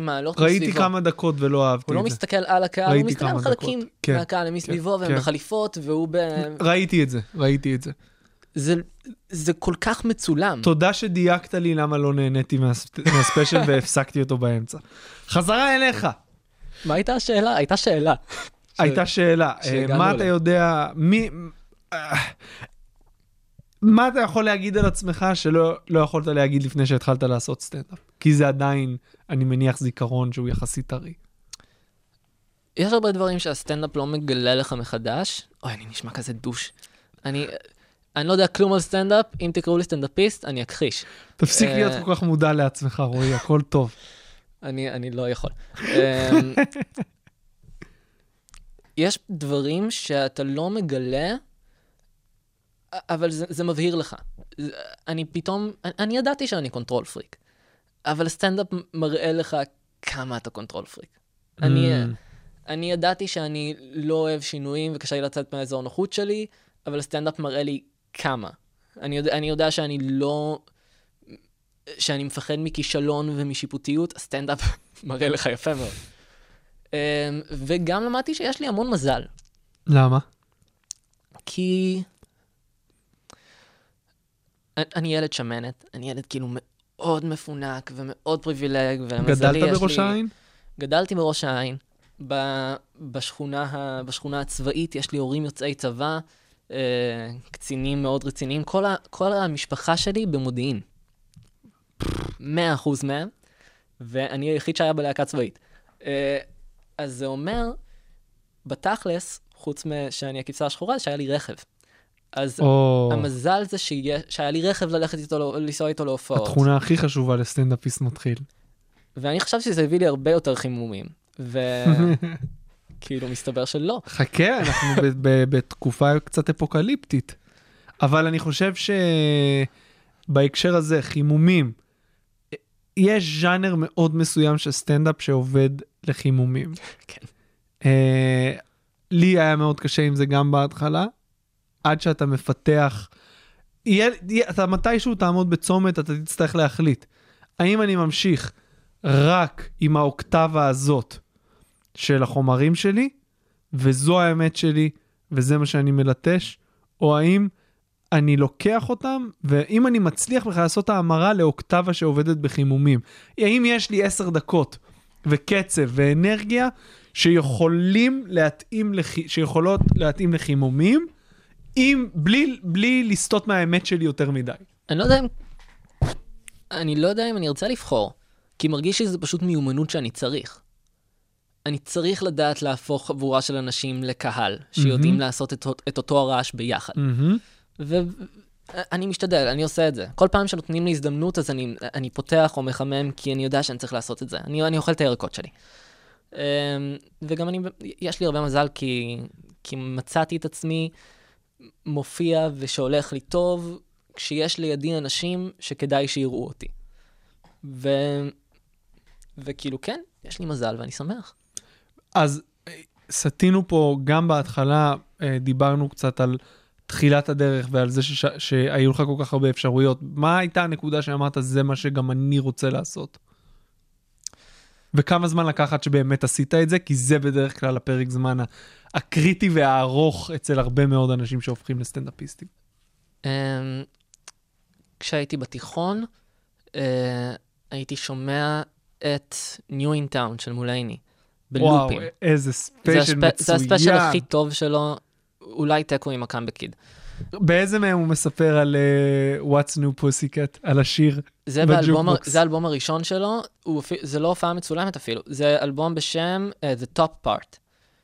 מעלות מסביבו. ראיתי כמה דקות ולא אהבתי הוא לא את זה. מסתכל על הקהל, הוא מסתכל על חלקים. כן, מהקהל, הם מסביבו והם כן. בחליפות, והוא ב... ראיתי את זה, ראיתי את זה. זה, זה כל כך מצולם. תודה שדייקת לי למה לא נהניתי מהספ- [LAUGHS] מהספיישל והפסקתי אותו באמצע. חזרה אליך, מה הייתה השאלה? הייתה שאלה. הייתה שאלה, אה, מה אתה. יודע, מי... אה, מה אתה יכול להגיד על עצמך שלא לא יכולת להגיד לפני שהתחלת לעשות סטנדאפ? כי זה עדיין, אני מניח, זיכרון שהוא יחסית טרי. יש הרבה דברים שהסטנדאפ לא מגלה לך מחדש. אוי, אני נשמע כזה douche. אני, אני לא יודע כלום על סטנדאפ, אם תקראו לי סטנדאפיסט, אני אכחיש. תפסיק אה, להיות כל כך מודע לעצמך, רועי, הכל טוב. אני, אני לא יכול. אמ, [LAUGHS] יש דברים שאתה לא מגלה, אבל זה, זה מבהיר לך. אני פתאום, אני, אני ידעתי שאני control freak, אבל סטנדאפ מראה לך כמה אתה control freak. אני, Mm. אני ידעתי שאני לא אוהב שינויים וקשה לי לצאת מהאזור נוחות שלי, אבל סטנדאפ מראה לי כמה. אני יודע, אני יודע שאני לא... שאני מפחד מכישלון ומשיפוטיות, הסטנדאפ [LAUGHS] מראה לך יפה מאוד. אמ, וגם למדתי שיש לי המון מזל, למה? כי... אני- ילד שמנת, אני ילד כאילו מאוד מפונק ומאוד פריבילג, ומזלי יש לי... גדלת בראש העין? גדלתי בראש העין, ב- בשכונה, ה- בשכונה הצבאית, יש לי הורים יוצאי צבא, אה, קצינים מאוד רציניים, כל, ה- כל המשפחה שלי במודיעין. 100% מהם, ואני היחיד שהיה בלהקה צבאית. אה, אז זה אומר, בתכלס, חוץ משאני הכבשה השחורה, שהיה לי רכב. אז או, המזל זה שיה, שהיה לי רכב ללכת איתו, לא- לנסוע איתו להופעות. התכונה הכי חשובה לסטנדאפיסט מתחיל. ואני חשבתי שזה הביא לי הרבה יותר חימומים. וכאילו, [LAUGHS] מסתבר שלא. חכה, אנחנו ב- ב- בתקופה קצת אפוקליפטית. אבל אני חושב שבהקשר הזה, חימומים, יש ז'אנר מאוד מסוים של סטנדאפ שעובד לחימומים. כן. אה, לי היה מאוד קשה עם זה גם בהתחלה, עד שאתה מפתח, יהיה, אתה מתישהו תעמוד בצומת, אתה תצטרך להחליט. האם אני ממשיך רק עם האוקטבה הזאת של החומרים שלי, וזו האמת שלי, וזה מה שאני מלטש, או האם אני לוקח אותם, ואם אני מצליח בכלל לעשות ההמרה לאוקטבה שעובדת בחימומים. האם יש לי עשר דקות וקצב ואנרגיה שיכולים להתאים, לח... שיכולות להתאים לחימומים, אם, בלי, בלי לסטות מהאמת שלי יותר מדי. אני לא יודע אם... אני לא יודע אם אני ארצה לבחור, כי מרגיש שזה פשוט מיומנות שאני צריך. אני צריך לדעת להפוך חבורה של אנשים לקהל, שיודעים מהמם. לעשות את, את אותו הרעש ביחד. מהמם. ואני משתדל, אני עושה את זה. כל פעם שנותנים לי הזדמנות, אז אני, אני פותח או מחמם, כי אני יודע שאני צריך לעשות את זה. אני, אני אוכל את הירקות שלי. אמ, וגם אני, יש לי הרבה מזל, כי, כי מצאתי את עצמי מופיע ושהולך לי טוב, כשיש לידי אנשים שכדאי שיראו אותי. ו... וכאילו, כן, יש לי מזל ואני שמח. אז אה, סטינו פה, גם בהתחלה אה, דיברנו קצת על תחילת הדרך ועל זה שש... שהיו לך כל כך הרבה אפשרויות. מה הייתה הנקודה שאמרת, זה מה שגם אני רוצה לעשות? וכמה זמן לקח עד שבאמת עשית את זה? כי זה בדרך כלל הפרק זמן הקריטי והארוך אצל הרבה מאוד אנשים שהופכים לסטנדאפיסטים. אמ, כשהייתי בתיכון, אה, הייתי שומע את New in Town של מולייני, בלופים. וואו, איזה זה, ספיישל. מצוין. זה הספיישל הכי טוב שלו, אולי תיקו עם ה Comeback Kid. באיזה מהם הוא מספר על uh, What's New Pussycat, על השיר? זה, באלבום. זה האלבום הראשון שלו, הוא, זה לא הופעה מצולמת אפילו, זה אלבום בשם uh, The Top Part,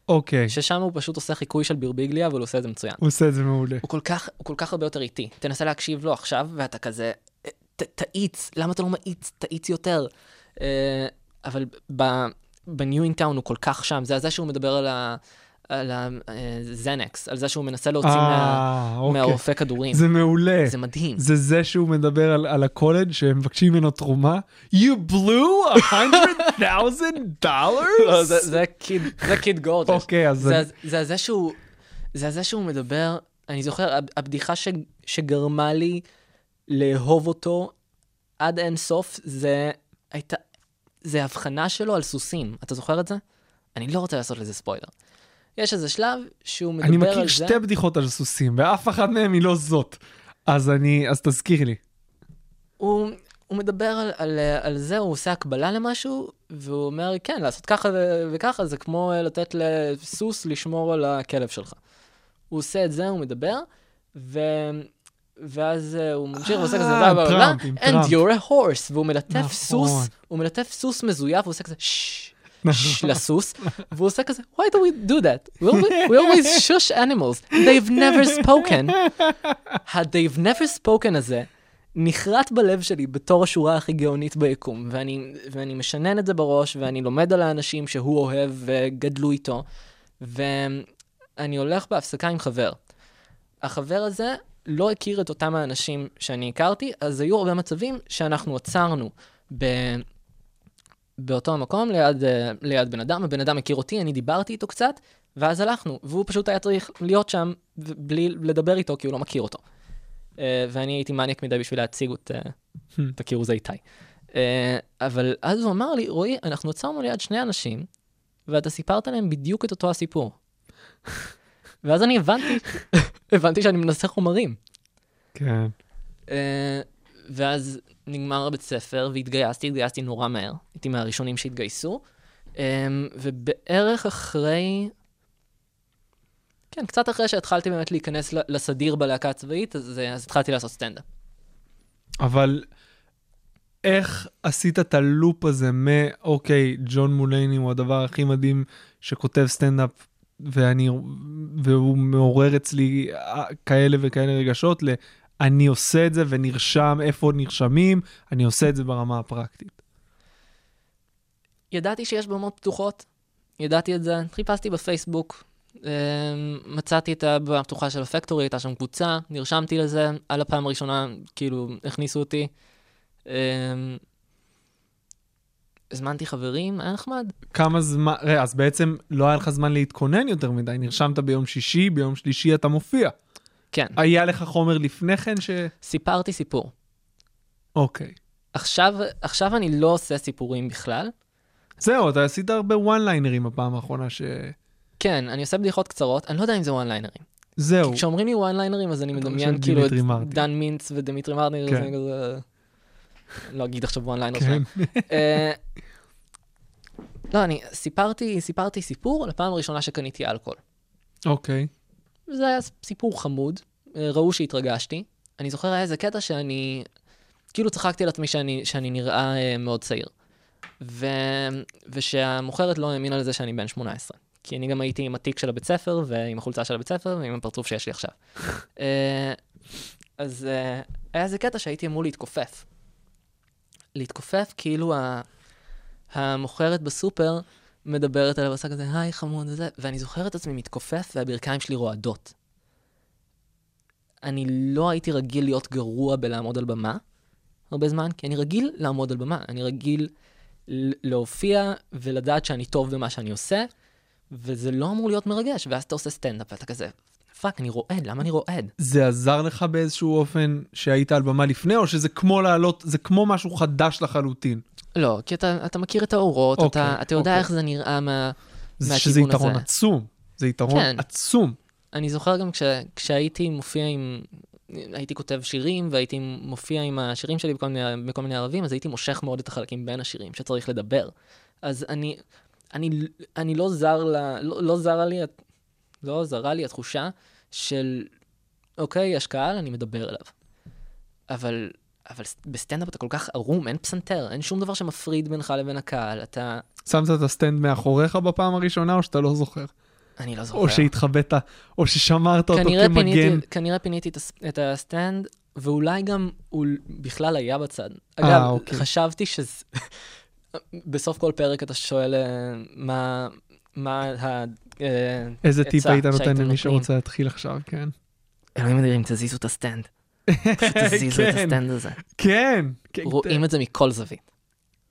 אוקיי, ששם הוא פשוט עושה חיקוי של בירביגליה, אבל הוא עושה את זה מצוין. הוא עושה את זה מעולה. הוא כל כך, הוא כל כך הרבה יותר איטי. תנסה להקשיב לו עכשיו, ואתה כזה, "אה, ת, תאיץ, למה אתה לא מאיץ? תאיץ יותר. אה, אבל in Town הוא כל כך שם, זה זה שהוא מדבר על ה... על הזנקס, על זה שהוא מנסה להוציא מה, אה, אוקיי. מהרופא כדורים. זה מעולה. זה מדהים. זה זה שהוא מדבר על, על הקולג' שהם מבקשים ממנו תרומה. You blew a hundred thousand לא, זה- dollars? זה קיד, זה קיד גורג'ס. אוקיי, אז זה, זה זה שהוא, זה זה שהוא מדבר, אני זוכר, הב- הבדיחה ש, שגרמה לי לאהוב אותו עד אין סוף, זה הייתה, זה הבחנה שלו על סוסים. אתה זוכר את זה? אני לא רוצה לעשות לזה ספוילר. יש איזה שלב שהוא מדבר אני על מכיר זה. שתי בדיחות על סוסים, ואף אחת מהן היא לא זאת. אז אני, אז תזכיר לי. הוא, הוא מדבר על, על, על זה, הוא עושה הקבלה למשהו, והוא אומר, כן, לעשות ככה וככה, זה כמו אה, לתת לסוס לשמור על הכלב שלך. הוא עושה את זה, הוא מדבר, ו... ואז אה, הוא ממשיך ועושה כזה, אה, בלה בלה בלה, טראמפ, עם and טראמפ. you're a horse, והוא מלטף נכון. סוס, הוא מלטף סוס מזויף, והוא עושה כזה, ששש, שש לסוס, והוא עושה כזה, why do we do that? We always, we always shush animals, they've never spoken. ה-they've never spoken הזה נחרט בלב שלי בתור השורה הכי גאונית ביקום, ואני, ואני משנן את זה בראש, ואני לומד על האנשים שהוא אוהב וגדלו איתו, ואני הולך בהפסקה עם חבר. החבר הזה לא הכיר את אותם האנשים שאני הכרתי, אז היו הרבה מצבים שאנחנו עצרנו ב... באותו המקום ליד, אה, ליד בן אדם, הבן אדם הכיר אותי, אני דיברתי איתו קצת, ואז הלכנו, והוא פשוט היה צריך להיות שם בלי לדבר איתו, כי הוא לא מכיר אותו. Uh, ואני הייתי מניאק מדי בשביל להציג את, uh, תכירו זה איתי. Uh, אבל אז הוא אמר לי, רועי, אנחנו עצרנו ליד שני אנשים, ואתה סיפרת להם בדיוק את אותו הסיפור. ואז אני הבנתי, [LAUGHS] הבנתי שאני מנסה חומרים. כן. Uh, ואז נגמר הבית ספר והתגייסתי, התגייסתי נורא מהר. הייתי מהראשונים שהתגייסו. Um, ובערך אחרי... כן, קצת אחרי שהתחלתי באמת להיכנס לסדיר בלהקה הצבאית, אז, אז התחלתי לעשות סטנדאפ. אבל איך עשית את הלופ הזה מאוקיי, ג'ון מולייני הוא הדבר הכי מדהים שכותב סטנדאפ ואני, והוא מעורר אצלי אה, כאלה וכאלה רגשות, ל... אני עושה את זה ונרשם איפה נרשמים, אני עושה את זה ברמה הפרקטית. ידעתי שיש במות פתוחות, ידעתי את זה, חיפשתי בפייסבוק, אה, מצאתי את הבמה הפתוחה של הפקטורי, הייתה שם קבוצה, נרשמתי לזה, על הפעם הראשונה, כאילו, הכניסו אותי. אה, הזמנתי חברים, היה נחמד. כמה זמן, אז בעצם לא היה לך זמן להתכונן יותר מדי, נרשמת ביום שישי, ביום שלישי אתה מופיע. כן, היה לך חומר לפני כן ש... סיפרתי סיפור. אוקיי. עכשיו, עכשיו אני לא עושה סיפורים בכלל. זהו, אתה עשית הרבה וואן ליינרים בפעם האחרונה ש... כן, אני עושה בדיחות קצרות, אני לא יודע אם זה וואן ליינרים. זהו. כשאומרים לי one liner ים, אז אני מדמיין כאילו את מרטין. דן מינץ ודמיטרי מרטין, כן. זה כזה... לא אגיד עכשיו one liner כן. שלהם. אה, לא, אני סיפרתי, סיפרתי סיפור לפעם הראשונה שקניתי אלכוהול. אוקיי. זה היה סיפור חמוד, אה, ראו שהתרגשתי. אני זוכר היה איזה קטע שאני, כאילו צחקתי על עצמי שאני, שאני נראה אה, מאוד צעיר. ו... ושהמוכרת לא האמינה לזה שאני בן 18. כי אני גם הייתי עם התיק של הבית ספר, ועם החולצה של הבית ספר, ועם הפרצוף שיש לי עכשיו. [LAUGHS] אה, אז היה איזה קטע שהייתי אמור להתכופף. להתכופף כאילו. המוכרת בסופר מדברת עליו ועושה כזה, היי חמוד וזה, ואני זוכר את עצמי מתכופף והברכיים שלי רועדות. אני לא הייתי רגיל להיות גרוע בלעמוד על במה הרבה זמן, כי אני רגיל לעמוד על במה, אני רגיל להופיע ולדעת שאני טוב במה שאני עושה, וזה לא אמור להיות מרגש, ואז אתה עושה סטנדאפ ואתה כזה, fuck, אני רועד, למה אני רועד? זה עזר לך באיזשהו אופן שהיית על במה לפני, או שזה כמו לעלות, זה כמו משהו חדש לחלוטין? לא, כי אתה, אתה מכיר את האורות, אוקיי, אתה, אתה יודע אוקיי. איך זה נראה מה, זה שזה מהכיוון יתרון הזה. עצום. זה יתרון כן. עצום. אני זוכר גם כש, כשהייתי מופיע עם... הייתי כותב שירים, והייתי מופיע עם השירים שלי בכל מיני, בכל מיני ערבים, אז הייתי מושך מאוד את החלקים בין השירים שצריך לדבר. אז אני, אני, אני לא זר לה, לא, לא זרה לי, לא זרה לי התחושה של, אוקיי, יש קהל, אני מדבר אליו. אבל, אבל בסטנדאפ אתה כל כך ערום, אין פסנתר, אין שום דבר שמפריד בינך לבין הקהל, אתה... שמת את הסטנד מאחוריך בפעם הראשונה, או שאתה לא זוכר? אני לא זוכר. או שהתחבאת, או ששמרת אותו כמגן. פיניתי, כנראה פיניתי את, הס- את הסטנד, ואולי גם הוא בכלל היה בצד. אה, אגב, אוקיי. חשבתי שזה... [LAUGHS] בסוף כל פרק אתה שואל אה, מה, מה ה... אה, איזה טיפ היית נותן למי. שרוצה להתחיל עכשיו, כן? אלוהים אדירים, תזיזו את הסטנד. פשוט [LAUGHS] [LAUGHS] תזיזו את כן, הסטנד הזה. כן. כן. רואים את זה מכל זווית.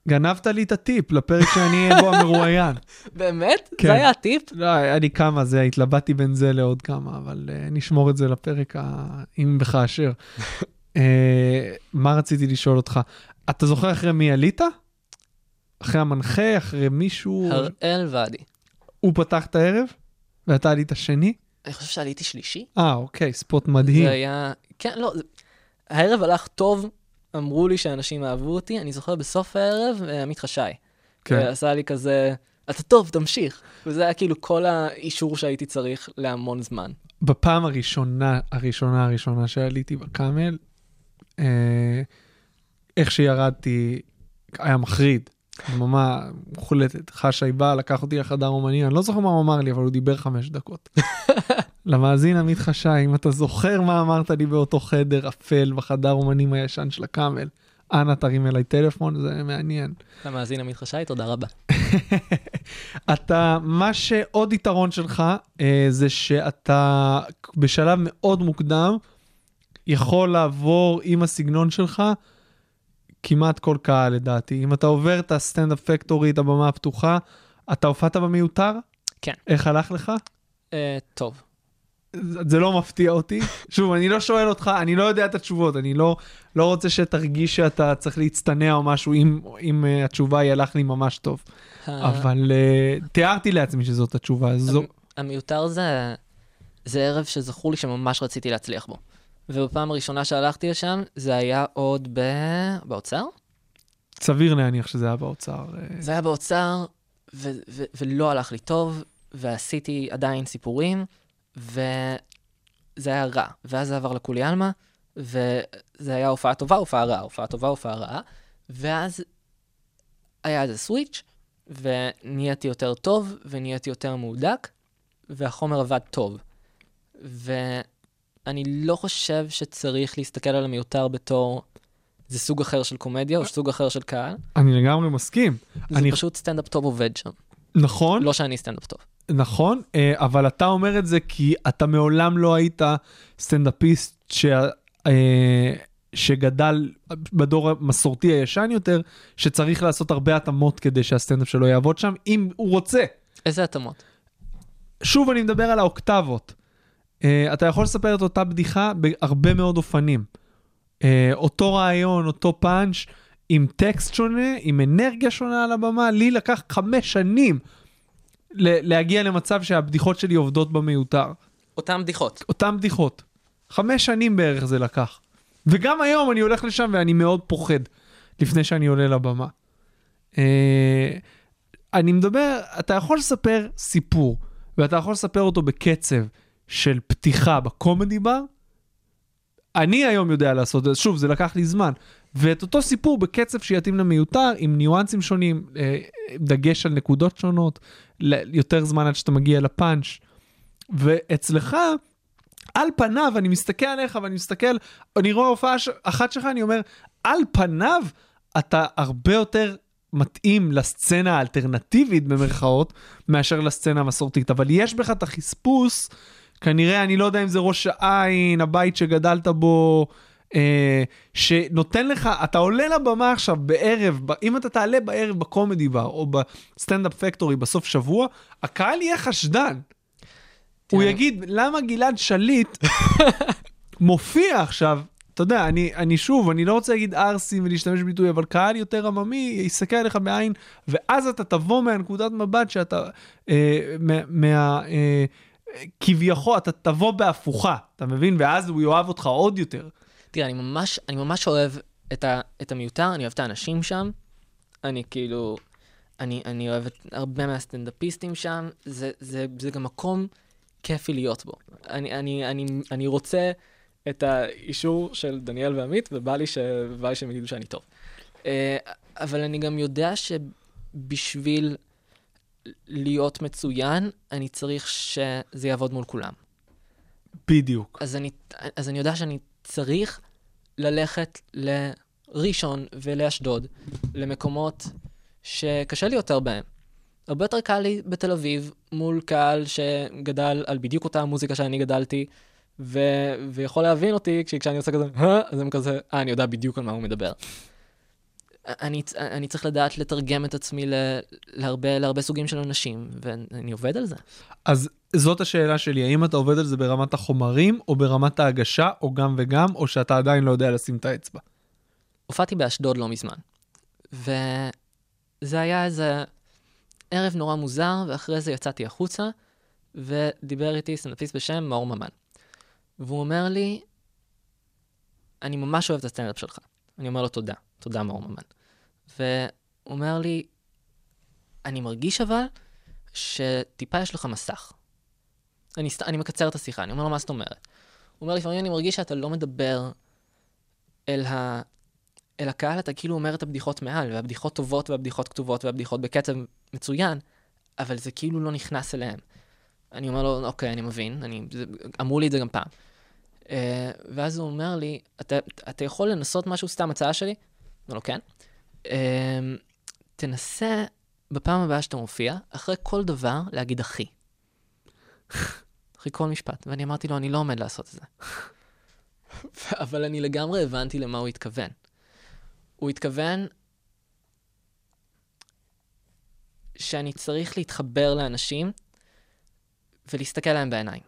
גנבת לי את הטיפ לפרק שאני אהיה בו המרואיין. [LAUGHS] באמת? כן. זה היה הטיפ? לא, היה לי כמה, זה, התלבטתי בין זה לעוד כמה, אבל אה, נשמור את זה לפרק ה... אם וכאשר. uh, מה רציתי לשאול אותך? אתה זוכר אחרי מי עלית? אחרי המנחה, אחרי מישהו? הראל ועדי. הוא פתח את הערב, ואתה עלית שני? אני חושב שעליתי שלישי. אה, אוקיי, ספוט מדהים. זה היה... כן, לא, זה... הערב הלך טוב, אמרו לי שאנשים אהבו אותי, אני זוכר בסוף הערב, אה, עמית חשאי. כן. ועשה לי כזה, אתה טוב, תמשיך. וזה היה כאילו כל האישור שהייתי צריך להמון זמן. בפעם הראשונה, הראשונה, הראשונה שעליתי בקאמל, אה, איך שירדתי, היה מחריד. דממה מוחלטת. חשי בא, לקח אותי לחדר אומנים, אני לא זוכר מה הוא אמר לי, אבל הוא דיבר חמש דקות. [LAUGHS] למאזין עמית חשי, אם אתה זוכר מה אמרת לי באותו חדר אפל בחדר אומנים הישן של הקאמל, אנא תרים אליי טלפון, זה מעניין. למאזין עמית חשאי, תודה רבה. [LAUGHS] אתה, מה שעוד יתרון שלך, אה, זה שאתה בשלב מאוד מוקדם יכול לעבור עם הסגנון שלך כמעט כל קהל לדעתי. אם אתה עובר את הסטנדאפ פקטורי, את הבמה הפתוחה, אתה הופעת במיותר? כן. איך הלך לך? אה, טוב. זה לא מפתיע אותי. שוב, אני לא שואל אותך, אני לא יודע את התשובות, אני לא, לא רוצה שתרגיש שאתה צריך להצטנע או משהו, אם, אם uh, התשובה היא הלך לי ממש טוב. ה- אבל uh, תיארתי לעצמי שזאת התשובה. זו... המ- המיותר זה, זה ערב שזכור לי שממש רציתי להצליח בו. ובפעם הראשונה שהלכתי לשם, זה היה עוד ב... באוצר? סביר להניח שזה היה באוצר. אה, זה היה באוצר, ו- ו- ולא הלך לי טוב, ועשיתי עדיין סיפורים, וזה היה רע. ואז זה עבר לכולי עלמא, וזה היה הופעה טובה, הופעה רעה, הופעה טובה, הופעה רעה, ואז היה איזה סוויץ', ונהייתי יותר טוב, ונהייתי יותר מהודק, והחומר עבד טוב. ואני לא חושב שצריך להסתכל על המיותר בתור זה סוג אחר של קומדיה או סוג אחר של קהל. אני לגמרי מסכים. זה אני... פשוט סטנדאפ טוב עובד שם. נכון, לא שאני סטנדאפ טוב. נכון, אה, אבל אתה אומר את זה כי אתה מעולם לא היית סטנדאפיסט ש... אה, שגדל בדור המסורתי הישן יותר, שצריך לעשות הרבה התאמות כדי שהסטנדאפ שלו יעבוד שם, אם הוא רוצה. איזה התאמות? שוב אני מדבר על האוקטבות. Uh, אתה יכול לספר את אותה בדיחה בהרבה מאוד אופנים. Uh, אותו רעיון, אותו פאנץ', עם טקסט שונה, עם אנרגיה שונה על הבמה. לי לקח חמש שנים להגיע למצב שהבדיחות שלי עובדות במיותר. אותן בדיחות. אותן בדיחות. חמש שנים בערך זה לקח. וגם היום אני הולך לשם ואני מאוד פוחד לפני שאני עולה לבמה. אה, אני מדבר, אתה יכול לספר סיפור, ואתה יכול לספר אותו בקצב של פתיחה בקומדי בר. אני היום יודע לעשות את זה, שוב, זה לקח לי זמן. ואת אותו סיפור בקצב שיתאים למיותר, עם ניואנסים שונים, אה, דגש על נקודות שונות, יותר זמן עד שאתה מגיע לפאנץ'. ואצלך, על פניו, אני מסתכל עליך ואני מסתכל, אני רואה הופעה. אחת שלך, אני אומר, על פניו, אתה הרבה יותר מתאים לסצנה האלטרנטיבית במרכאות, מאשר לסצנה המסורתית. אבל יש בך את החספוס, כנראה, אני לא יודע אם זה ראש העין, הבית שגדלת בו, אה, שנותן לך, אתה עולה לבמה עכשיו בערב, אם אתה תעלה בערב בקומדי בר, או בסטנדאפ פקטורי בסוף שבוע, הקהל יהיה חשדן. הוא יגיד, למה גלעד שליט [LAUGHS] מופיע עכשיו? אתה יודע, אני, אני שוב, אני לא רוצה להגיד ערסים ולהשתמש בביטוי, אבל קהל יותר עממי יסתכל עליך בעין, ואז אתה תבוא מהנקודת מבט שאתה, אה, מה, מה אה, כביכול, אתה תבוא בהפוכה, אתה מבין? ואז הוא יאהב אותך עוד יותר. תראה, אני ממש, אני ממש אוהב את, ה, את המיותר, אני אוהב את האנשים שם. אני כאילו, אני, אני אוהב את הרבה מהסטנדאפיסטים שם. זה, זה, זה גם מקום כיפי להיות בו. אני, אני, אני, אני רוצה את האישור של דניאל ועמית, ובא לי, ש... ובא לי שהם יגידו שאני טוב. אה, אבל אני גם יודע שבשביל להיות מצוין, אני צריך שזה יעבוד מול כולם. בדיוק. אז אני, אז אני יודע שאני צריך ללכת לראשון ולאשדוד, למקומות שקשה לי יותר בהם. הרבה יותר קל לי בתל אביב, מול קהל שגדל על בדיוק אותה המוזיקה שאני גדלתי, ו... ויכול להבין אותי כש... כשאני עושה כזה? אז הם כזה, אה, אני יודע בדיוק על מה הוא מדבר. אני, אני צריך לדעת לתרגם את עצמי ל... להרבה, להרבה סוגים של אנשים, ואני עובד על זה. אז זאת השאלה שלי, האם אתה עובד על זה ברמת החומרים, או ברמת ההגשה, או גם וגם, או שאתה עדיין לא יודע לשים את האצבע? הופעתי באשדוד לא מזמן, וזה היה איזה ערב נורא מוזר, ואחרי זה יצאתי החוצה, ודיבר איתי סטנדאפיסט בשם מאור ממן. והוא אומר לי, אני ממש אוהב את הסטנדאפ שלך. אני אומר לו תודה, תודה מאור ממן. והוא אומר לי, אני מרגיש אבל שטיפה יש לך מסך. אני, סת... אני מקצר את השיחה, אני אומר לו, מה זאת אומרת? הוא אומר, לפעמים אני מרגיש שאתה לא מדבר אל, ה... אל הקהל, אתה כאילו אומר את הבדיחות מעל, והבדיחות טובות והבדיחות כתובות והבדיחות בקצב מצוין, אבל זה כאילו לא נכנס אליהם. אני אומר לו, אוקיי, אני מבין, אני... זה... אמרו לי את זה גם פעם. Uh, ואז הוא אומר לי, אתה, אתה יכול לנסות משהו, סתם הצעה שלי? אומר לו, כן. Uh, תנסה בפעם הבאה שאתה מופיע, אחרי כל דבר, להגיד אחי. אחרי כל משפט. ואני אמרתי לו, אני לא עומד לעשות את זה. [LAUGHS] אבל אני לגמרי הבנתי למה הוא התכוון. הוא התכוון שאני צריך להתחבר לאנשים ולהסתכל להם בעיניים.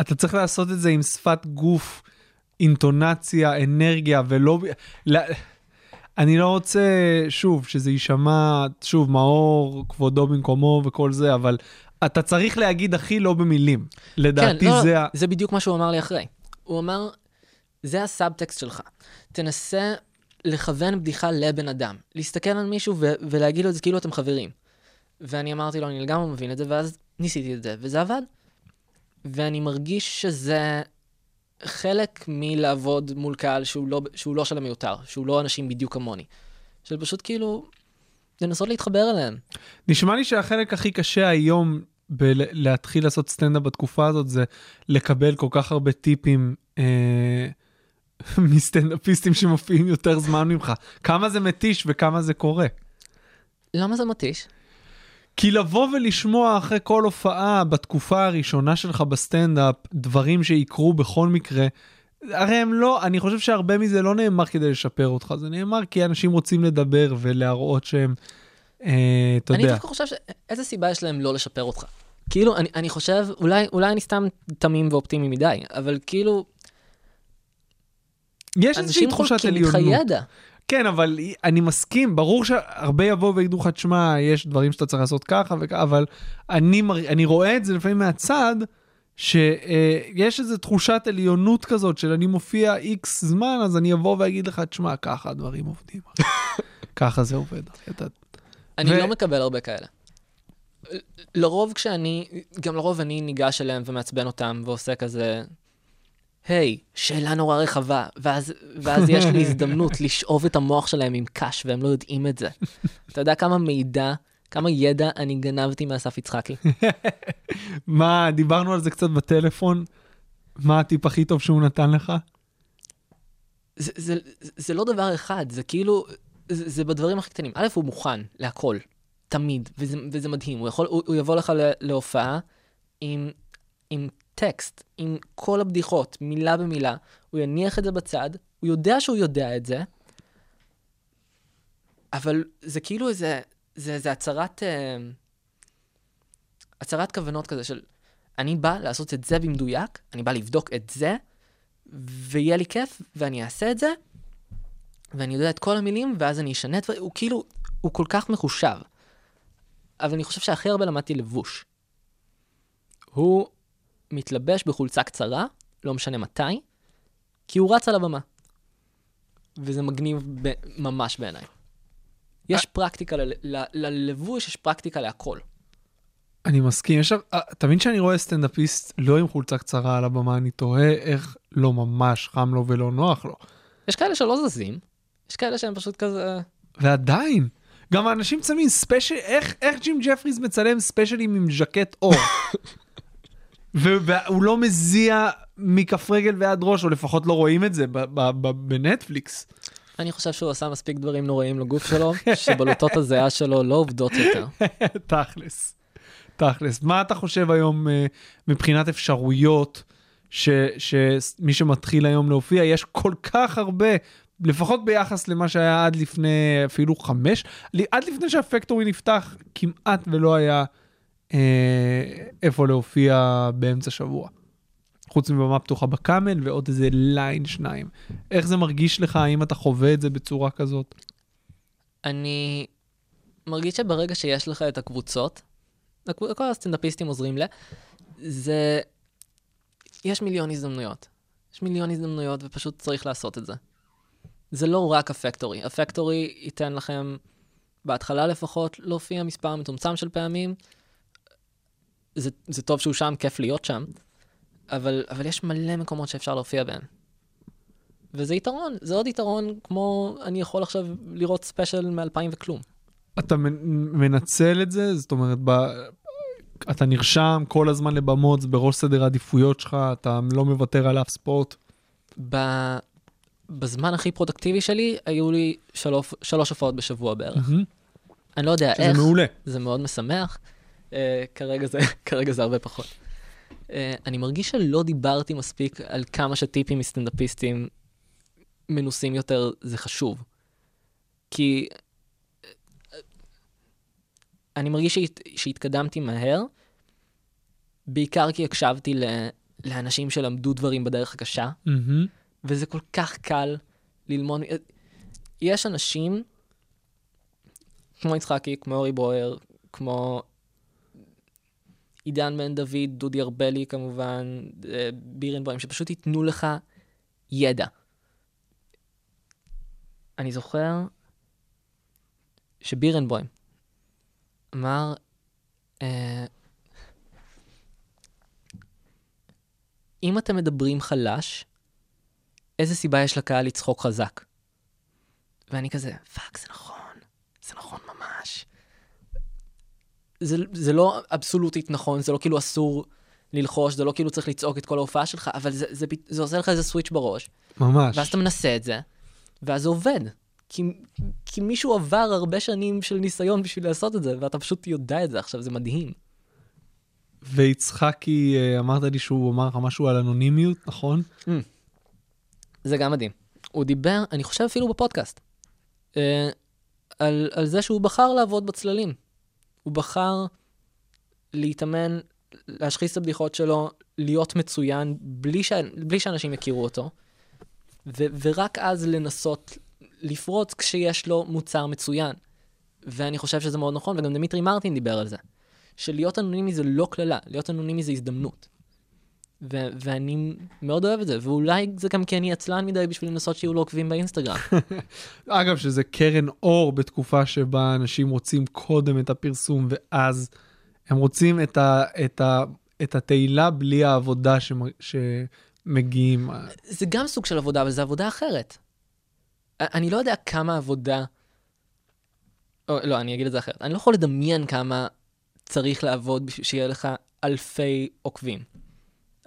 אתה צריך לעשות את זה עם שפת גוף, אינטונציה, אנרגיה, ולא... לא... אני לא רוצה, שוב, שזה יישמע, שוב, מאור, כבודו במקומו וכל זה, אבל אתה צריך להגיד הכי לא במילים. לדעתי כן, לא, זה לא, ה... זה בדיוק מה שהוא אמר לי אחרי. הוא אמר, זה הסאבטקסט שלך. תנסה לכוון בדיחה לבן אדם. להסתכל על מישהו ו- ולהגיד לו את זה כאילו אתם חברים. ואני אמרתי לו, אני לגמרי מבין את זה, ואז ניסיתי את זה, וזה עבד. ואני מרגיש שזה חלק מלעבוד מול קהל שהוא לא, שהוא לא של המיותר, שהוא לא אנשים בדיוק כמוני. של פשוט כאילו, לנסות להתחבר אליהם. נשמע לי שהחלק הכי קשה היום בלהתחיל לעשות סטנדאפ בתקופה הזאת זה לקבל כל כך הרבה טיפים אה, [LAUGHS] מסטנדאפיסטים שמופיעים יותר זמן ממך. כמה זה מתיש וכמה זה קורה. למה זה מתיש? כי לבוא ולשמוע אחרי כל הופעה בתקופה הראשונה שלך בסטנדאפ, דברים שיקרו בכל מקרה, הרי הם לא, אני חושב שהרבה מזה לא נאמר כדי לשפר אותך, זה נאמר כי אנשים רוצים לדבר ולהראות שהם, אה, אתה אני יודע. דווקא חושב ש... איזה סיבה יש להם לא לשפר אותך? כאילו, אני, אני חושב, אולי, אולי אני סתם תמים ואופטימי מדי, אבל כאילו, יש איזושהי אנשים תחושת חולקים איתך עליונות. ידע. כן, אבל אני מסכים, ברור שהרבה יבואו ויגידו לך, תשמע, יש דברים שאתה צריך לעשות ככה וככה, אבל אני, מר... אני רואה את זה לפעמים מהצד, שיש איזו תחושת עליונות כזאת של אני מופיע איקס זמן, אז אני אבוא ואגיד לך, תשמע, ככה הדברים עובדים. [LAUGHS] ככה זה עובד. אתה... אני לא מקבל הרבה כאלה. לרוב כשאני, גם לרוב אני ניגש אליהם ומעצבן אותם ועושה כזה, היי, שאלה נורא רחבה, ואז, ואז יש לי [LAUGHS] הזדמנות לשאוב את המוח שלהם עם קש, והם לא יודעים את זה. אתה יודע כמה מידע, כמה ידע אני גנבתי מאסף יצחקי? [LAUGHS] מה, דיברנו על זה קצת בטלפון? מה הטיפ הכי טוב שהוא נתן לך? זה, זה, זה לא דבר אחד, זה כאילו, זה, זה בדברים הכי קטנים. א', הוא מוכן להכל, תמיד, וזה, וזה מדהים. הוא, יכול, הוא, הוא יבוא לך להופעה עם, עם טקסט, עם כל הבדיחות, מילה במילה, הוא יניח את זה בצד, הוא יודע שהוא יודע את זה, אבל זה כאילו איזה, זה איזה הצהרת, אה, הצהרת כוונות כזה של, אני בא לעשות את זה במדויק, אני בא לבדוק את זה, ויהיה לי כיף, ואני אעשה את זה, ואני יודע את כל המילים, ואז אני אשנה את זה, הוא כאילו, הוא כל כך מחושב. אבל אני חושב שהכי הרבה למדתי לבוש. הוא מתלבש בחולצה קצרה, לא משנה מתי, כי הוא רץ על הבמה. וזה מגניב ב- ממש בעיניי. יש פרקטיקה, ל- ל- ללבוש יש פרקטיקה להכל. אני מסכים, יש, אה, אתה מבין שאני רואה סטנדאפיסט לא עם חולצה קצרה על הבמה, אני תוהה איך לא ממש חם לו ולא נוח לו. יש כאלה שלא זזים, יש כאלה שהם פשוט כזה... ועדיין, גם האנשים שמים ספיישל, איך, איך ג'ים ג'פריס מצלם ספיישלים עם ז'קט עור? והוא לא מזיע מכף רגל ועד ראש, או לפחות לא רואים את זה בנטפליקס. אני חושב שהוא עשה מספיק דברים נוראים לגוף שלו, שבלוטות הזיעה שלו לא עובדות יותר. [LAUGHS] תכלס, תכלס. מה אתה חושב היום אה, מבחינת אפשרויות ש- שמי שמתחיל היום להופיע, יש כל כך הרבה, לפחות ביחס למה שהיה עד לפני אפילו חמש, עד לפני שהפקטורי נפתח, כמעט ולא היה אה, איפה להופיע באמצע שבוע. חוץ מבמה פתוחה בקאמל ועוד איזה ליין שניים. איך זה מרגיש לך? האם אתה חווה את זה בצורה כזאת? אני מרגיש שברגע שיש לך את הקבוצות, הקב- כל הסטנדאפיסטים עוזרים ל... זה... יש מיליון הזדמנויות. יש מיליון הזדמנויות ופשוט צריך לעשות את זה. זה לא רק הפקטורי. הפקטורי ייתן לכם, בהתחלה לפחות, להופיע מספר מצומצם של פעמים. זה, זה טוב שהוא שם, כיף להיות שם, אבל, אבל יש מלא מקומות שאפשר להופיע בהם. וזה יתרון, זה עוד יתרון כמו אני יכול עכשיו לראות ספיישל מ-2000 וכלום. אתה מנ- מנצל את זה? זאת אומרת, ב... אתה נרשם כל הזמן לבמות, זה בראש סדר העדיפויות שלך, אתה לא מוותר על אף spot. ב... בזמן הכי פרודוקטיבי שלי, היו לי שלוש, שלוש הופעות בשבוע בערך. מהמם. אני לא יודע שזה איך, מעולה. זה מאוד משמח. אה, כרגע, זה, [LAUGHS] כרגע זה הרבה פחות. Uh, אני מרגיש שלא דיברתי מספיק על כמה שטיפים מסטנדאפיסטים מנוסים יותר זה חשוב. כי אה, אני מרגיש שהת, שהתקדמתי מהר, בעיקר כי הקשבתי ל, לאנשים שלמדו דברים בדרך הקשה, מהמם. וזה כל כך קל ללמוד. יש אנשים, כמו יצחקי, כמו אורי בוהר, כמו עידן בן דוד, דודי ארבלי כמובן, אה, בירנבוים, שפשוט ייתנו לך ידע. אני זוכר שבירנבוים אמר, אה, אם אתם מדברים חלש, איזה סיבה יש לקהל לצחוק חזק? ואני כזה, fuck, זה נכון, זה נכון ממש. זה, זה לא אבסולוטית נכון, זה לא כאילו אסור ללחוש, זה לא כאילו צריך לצעוק את כל ההופעה שלך, אבל זה, זה, פת- זה עושה לך איזה סוויץ' בראש, ממש. ואז אתה מנסה את זה, ואז זה עובד. כי, כי מישהו עבר הרבה שנים של ניסיון בשביל לעשות את זה, ואתה פשוט יודע את זה עכשיו, זה מדהים. ויצחקי, אה, אמרת לי שהוא אמר לך משהו על אנונימיות, נכון? זה גם מדהים. הוא דיבר, אני חושב אפילו בפודקאסט, אה, על, על זה שהוא בחר לעבוד בצללים. הוא בחר להתאמן, להשחיז את הבדיחות שלו, להיות מצוין, בלי, ש... בלי שאנשים יכירו אותו, ו... ורק אז לנסות לפרוץ כשיש לו מוצר מצוין. ואני חושב שזה מאוד נכון, וגם דמיטרי מרטין דיבר על זה. שלהיות אנונימי זה לא קללה, להיות אנונימי זה הזדמנות. ו- ואני מאוד אוהב את זה, ואולי זה גם כי אני עצלן מדי בשביל לנסות שיהיו לו עוקבים באינסטגרם. [LAUGHS] אגב, שזה קרן אור בתקופה שבה אנשים רוצים קודם את הפרסום, ואז הם רוצים את, ה, את, ה, את התהילה בלי העבודה שמ- שמגיעים. זה גם סוג של עבודה, אבל זו עבודה אחרת. אני לא יודע כמה עבודה... או, לא, אני אגיד את זה אחרת. אני לא יכול לדמיין כמה צריך לעבוד בשביל שיהיה לך אלפי עוקבים.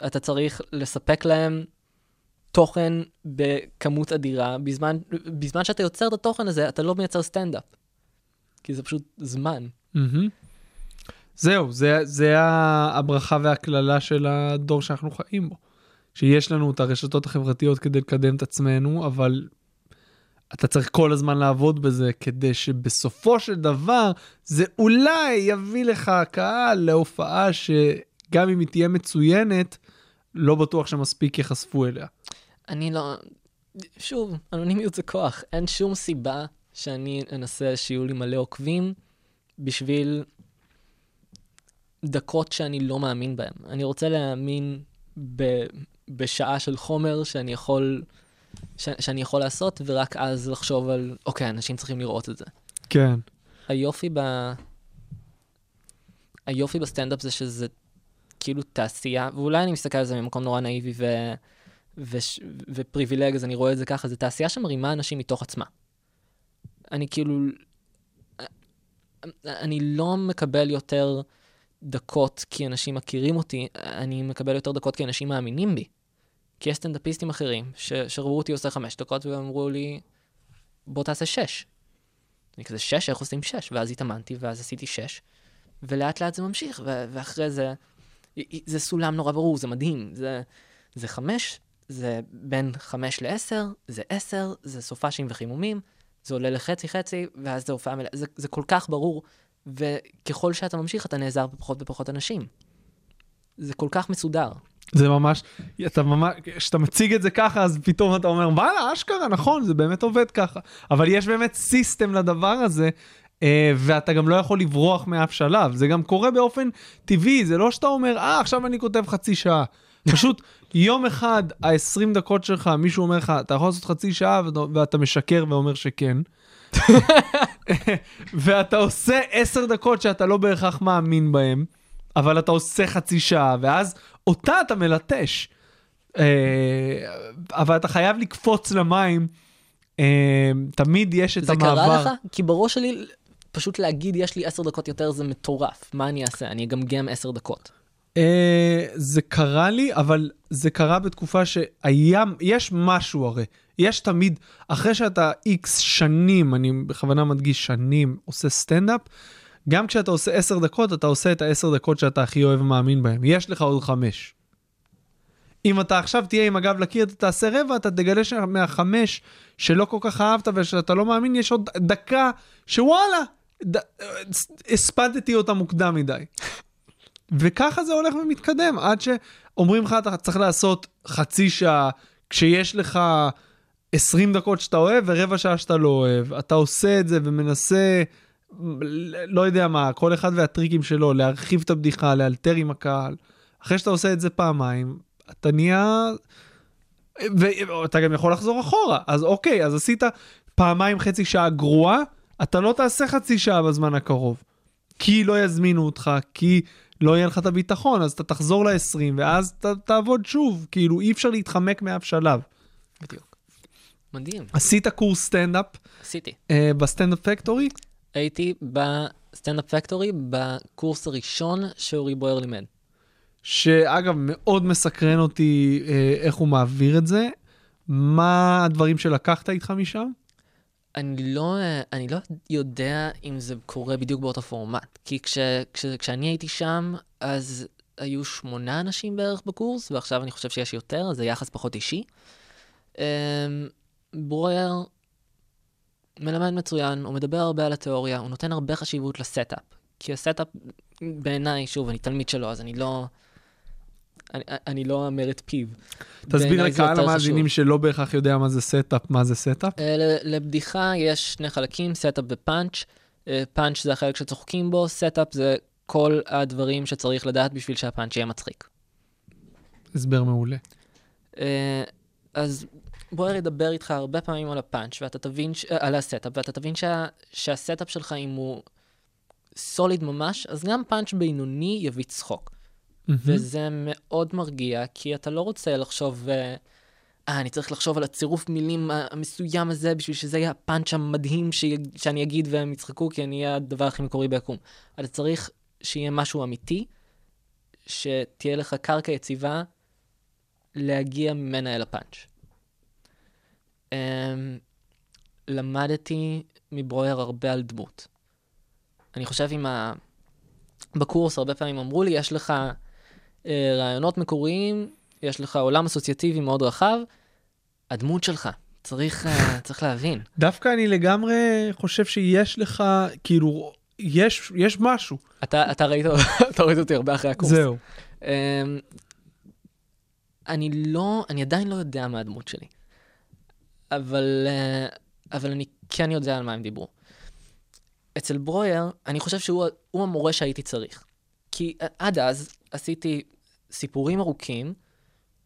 אתה צריך לספק להם תוכן בכמות אדירה. בזמן, בזמן שאתה יוצר את התוכן הזה, אתה לא מייצר סטנדאפ. כי זה פשוט זמן. מהמם. זהו, זה, זה הברכה והקללה של הדור שאנחנו חיים בו. שיש לנו את הרשתות החברתיות כדי לקדם את עצמנו, אבל אתה צריך כל הזמן לעבוד בזה כדי שבסופו של דבר זה אולי יביא לך קהל להופעה שגם אם היא תהיה מצוינת, לא בטוח שמספיק ייחשפו אליה. אני לא... שוב, אנונימיות זה כוח. אין שום סיבה שאני אנסה שיהיו לי מלא עוקבים בשביל דקות שאני לא מאמין בהן. אני רוצה להאמין ב... בשעה של חומר שאני יכול... ש... שאני יכול לעשות, ורק אז לחשוב על, אוקיי, אנשים צריכים לראות את זה. כן. היופי ב... היופי בסטנדאפ זה שזה כאילו תעשייה, ואולי אני מסתכל על זה ממקום נורא נאיבי ו... וש... ו privileged, אז אני רואה את זה ככה, זה תעשייה שמרימה אנשים מתוך עצמה. אני כאילו... אני לא מקבל יותר דקות כי אנשים מכירים אותי, אני מקבל יותר דקות כי אנשים מאמינים בי. כי יש סטנדאפיסטים אחרים ש... שראו אותי עושה חמש דקות ואמרו לי, בוא תעשה שש. אני כזה, שש? איך עושים שש? ואז התאמנתי, ואז עשיתי שש, ולאט לאט זה ממשיך, ו- ואחרי זה, זה סולם נורא ברור, זה מדהים, זה, זה חמש, זה בין חמש לעשר, זה עשר, זה סופאשים וחימומים, זה עולה לחצי חצי, ואז זה הופעה מלאה, זה, זה כל כך ברור, וככל שאתה ממשיך, אתה נעזר בפחות ופחות אנשים. זה כל כך מסודר. זה ממש, אתה ממש, כשאתה מציג את זה ככה, אז פתאום אתה אומר, וואלה, אשכרה, נכון, זה באמת עובד ככה. אבל יש באמת סיסטם לדבר הזה, ואתה גם לא יכול לברוח מאף שלב. זה גם קורה באופן טבעי, זה לא שאתה אומר, אה, עכשיו אני כותב חצי שעה. [LAUGHS] פשוט יום אחד, ה-20 דקות שלך, מישהו אומר לך, אתה יכול לעשות חצי שעה, ואתה- משקר ואומר שכן. [LAUGHS] [LAUGHS] ואתה עושה 10 דקות שאתה לא בהכרח מאמין בהם, אבל אתה עושה חצי שעה, ואז אותה אתה מלטש. אה, אבל אתה חייב לקפוץ למים. אה, תמיד יש את זה המעבר. קרה לך? כי בראש שלי, פשוט להגיד יש לי עשר דקות יותר זה מטורף. מה אני אעשה? אני אגמגם עשר דקות. אה, זה קרה לי, אבל זה קרה בתקופה שהיה, יש משהו הרי. יש תמיד, אחרי שאתה איקס שנים, אני בכוונה מדגיש שנים, עושה סטנדאפ, גם כשאתה עושה עשר דקות, אתה עושה את העשר דקות שאתה הכי אוהב ומאמין בהם. יש לך עוד חמש. אם אתה עכשיו תהיה עם הגב לקיר, אתה תעשה רבע, אתה תגלה שמהחמש שלא כל כך אהבת ושאתה לא מאמין, יש עוד דקה שוואלה. הספדתי אותה מוקדם מדי. וככה זה הולך ומתקדם, עד שאומרים לך, אתה צריך לעשות חצי שעה, כשיש לך 20 דקות שאתה אוהב ורבע שעה שאתה לא אוהב. אתה עושה את זה ומנסה, לא יודע מה, כל אחד והטריקים שלו, להרחיב את הבדיחה, לאלתר עם הקהל. אחרי שאתה עושה את זה פעמיים, אתה נהיה... ואתה גם יכול לחזור אחורה. אז אוקיי, אז עשית פעמיים חצי שעה גרועה, אתה לא תעשה חצי שעה בזמן הקרוב. כי לא יזמינו אותך, כי לא יהיה לך את הביטחון, אז אתה תחזור ל-20, ואז ת, תעבוד שוב. כאילו, אי אפשר להתחמק מאף שלב. בדיוק. מדהים, עשית קורס סטנדאפ עשיתי. אה, בסטנדאפ פקטורי? הייתי בסטנדאפ פקטורי בקורס הראשון שאורי ברויר לימד. שאגב, מאוד מסקרן אותי אה, איך הוא מעביר את זה. מה הדברים שלקחת איתך משם? אני לא, אני לא יודע אם זה קורה בדיוק באותו פורמט, כי כש, כש, כשאני הייתי שם, אז היו שמונה אנשים בערך בקורס, ועכשיו אני חושב שיש יותר, אז זה יחס פחות אישי. אמ, ברויר מלמד מצוין, הוא מדבר הרבה על התיאוריה, הוא נותן הרבה חשיבות לסטאפ. כי ה setup, בעיניי, שוב, אני תלמיד שלו, אז אני לא... אני, אני לא אמר את פיו. תסביר לקהל המאזינים. שלא בהכרח יודע מה זה setup, מה זה setup. אה, לבדיחה יש שני חלקים, setup ופאנץ'. אה, פאנץ' זה החלק שצוחקים בו, setup זה כל הדברים שצריך לדעת בשביל שהפאנץ' יהיה מצחיק. הסבר מעולה. אה, אז ברויר ידבר איתך הרבה פעמים על הפאנץ', ואתה תבין, על ה setup, ואתה תבין שה... שה setup שלך, אם הוא solid ממש, אז גם פאנץ' בינוני יביא צחוק. וזה מאוד מרגיע, כי אתה לא רוצה לחשוב, אה, אה, אני צריך לחשוב על הצירוף מילים המסוים הזה, בשביל שזה יהיה הפאנץ' המדהים ש... שאני אגיד והם יצחקו, כי אני אהיה הדבר הכי מקורי ביקום. אתה צריך שיהיה משהו אמיתי, שתהיה לך קרקע יציבה להגיע ממנה אל הפאנץ'. Um, למדתי מברויר הרבה על דמות. אני חושב עם ה... בקורס הרבה פעמים אמרו לי, יש לך רעיונות מקוריים, יש לך עולם אסוציאטיבי מאוד רחב, הדמות שלך, צריך, uh, [LAUGHS] צריך להבין. דווקא אני לגמרי חושב שיש לך, כאילו, יש, יש משהו. אתה, אתה, ראית, [LAUGHS] אתה ראית אותי הרבה אחרי הקורס. זהו. Um, אני לא, אני עדיין לא יודע מה הדמות שלי. אבל, אה, אבל אני כן יודע על מה הם דיברו. אצל ברויר, אני חושב שהוא הוא המורה שהייתי צריך. כי עד אז עשיתי סיפורים ארוכים,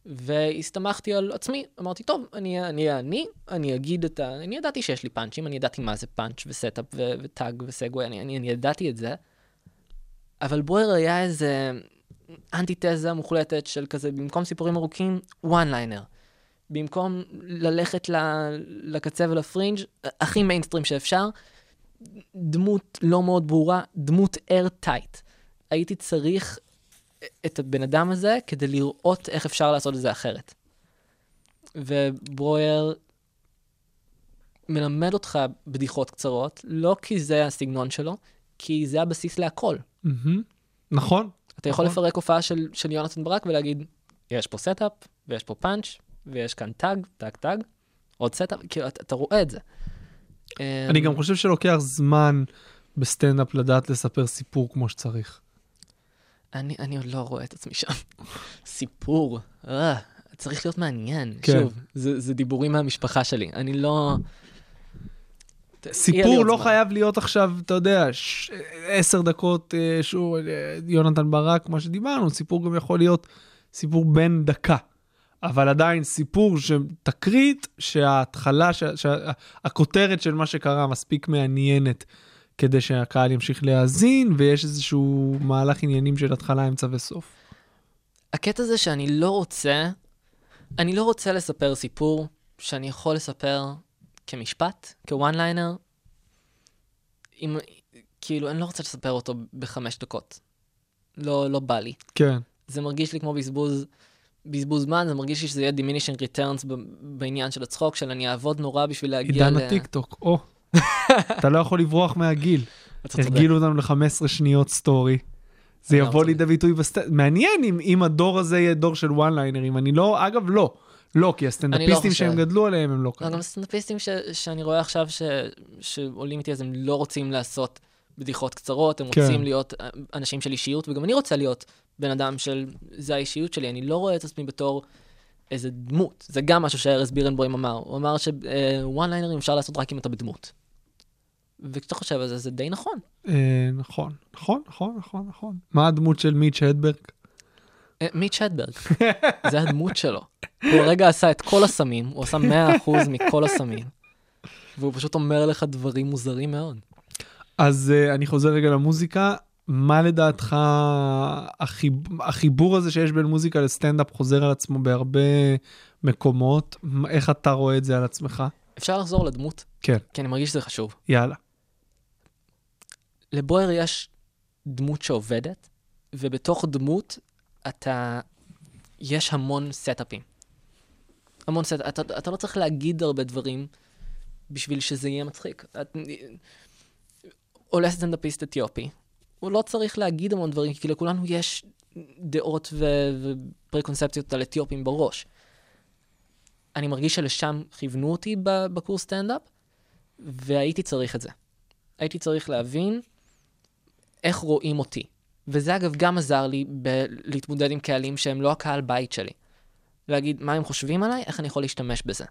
והסתמכתי על עצמי. אמרתי, טוב, אני אהיה אני, אני אגיד את ה... אני ידעתי שיש לי פאנצ'ים, אני ידעתי מה זה פאנץ' ו setup ו- ו tag ו segue, אני, אני, אני ידעתי את זה. אבל ברויר היה איזה אנטיתזה מוחלטת של כזה, במקום סיפורים ארוכים, one liner. במקום ללכת ל- לקצה ולפרינג', הכי מיינסטרים שאפשר, דמות לא מאוד ברורה, דמות airtight. הייתי צריך את הבן אדם הזה כדי לראות איך אפשר לעשות את זה אחרת. וברויר מלמד אותך בדיחות קצרות, לא כי זה הסגנון שלו, כי זה הבסיס להכל. מהמם. נכון. אתה יכול נכון. לפרק הופעה של, של יונתן ברק ולהגיד, יש פה setup, ויש פה פאנץ', ויש כאן tag, tag tag, עוד setup, כאילו, אתה, אתה רואה את זה. אני אמ, גם חושב שלוקח זמן בסטנדאפ לדעת לספר סיפור כמו שצריך. אני, אני עוד לא רואה את עצמי שם. סיפור, אה, צריך להיות מעניין. כן. שוב, זה, זה דיבורים מהמשפחה שלי. אני לא... סיפור לא זמן. חייב להיות עכשיו, אתה יודע, ש- עשר דקות, אה, שוב, אה, יונתן ברק, מה שדיברנו, סיפור גם יכול להיות סיפור בן דקה. אבל עדיין סיפור שתקרית שההתחלה, שה- שה- הכותרת של מה שקרה מספיק מעניינת כדי שהקהל ימשיך להאזין, ויש איזשהו מהלך עניינים של התחלה, אמצע וסוף. הקטע זה שאני לא רוצה, אני לא רוצה לספר סיפור שאני יכול לספר כמשפט, כ one liner, אם, כאילו, אני לא רוצה לספר אותו בחמש דקות. לא, לא בא לי. כן. זה מרגיש לי כמו בזבוז, בזבוז זמן, זה מרגיש לי שזה יהיה diminishing returns בעניין של הצחוק, של אני אעבוד נורא בשביל להגיע עידן ל... הטיקטוק, או. [LAUGHS] אתה לא יכול לברוח מהגיל. הרגילו אותנו ל-15 שניות סטורי. זה אתה יבוא. לידי ביטוי בסט... מעניין אם, אם הדור הזה יהיה דור של one liner ים. אני לא, אגב, לא. לא, כי הסטנדאפיסטים חושב. שהם גדלו עליהם הם לא לא, כאלה. גם סטנדאפיסטים ש- שאני רואה עכשיו ש- שעולים איתי, אז הם לא רוצים לעשות בדיחות קצרות, הם כן. רוצים להיות אנשים של אישיות, וגם אני רוצה להיות בן אדם של, זה האישיות שלי, אני לא רואה את עצמי בתור איזה דמות. זה גם משהו שארז בירנבוים אמר. הוא אמר שוואן ליינרים אפשר לעשות רק אם אתה בדמות. וכשאתה חושב על זה, זה די נכון. אה, נכון, נכון, נכון, נכון, נכון. מה הדמות של מיץ' הדברג? אה, מיץ' הדברג, [LAUGHS] זה הדמות שלו. הוא הרגע עשה את כל הסמים, הוא עשה 100% מכל הסמים, והוא פשוט אומר לך דברים מוזרים מאוד. אז uh, אני חוזר רגע למוזיקה. מה לדעתך החיב... החיבור הזה שיש בין מוזיקה לסטנדאפ חוזר על עצמו בהרבה מקומות? איך אתה רואה את זה על עצמך? אפשר לחזור לדמות, כן, כי אני מרגיש שזה חשוב. יאללה. לברויר יש דמות שעובדת, ובתוך דמות אתה... יש המון setup ים. המון סט... אתה, אתה לא צריך להגיד הרבה דברים בשביל שזה יהיה מצחיק. את... עולה סטנדאפיסט אתיופי, הוא לא צריך להגיד המון דברים, כי לכולנו יש דעות ו- ופרקונספציות על אתיופים בראש. אני מרגיש שלשם כיוונו אותי בקורס סטנדאפ, והייתי צריך את זה. הייתי צריך להבין איך רואים אותי. וזה אגב גם עזר לי ב- להתמודד עם קהלים שהם לא הקהל בית שלי. להגיד מה הם חושבים עליי, איך אני יכול להשתמש בזה.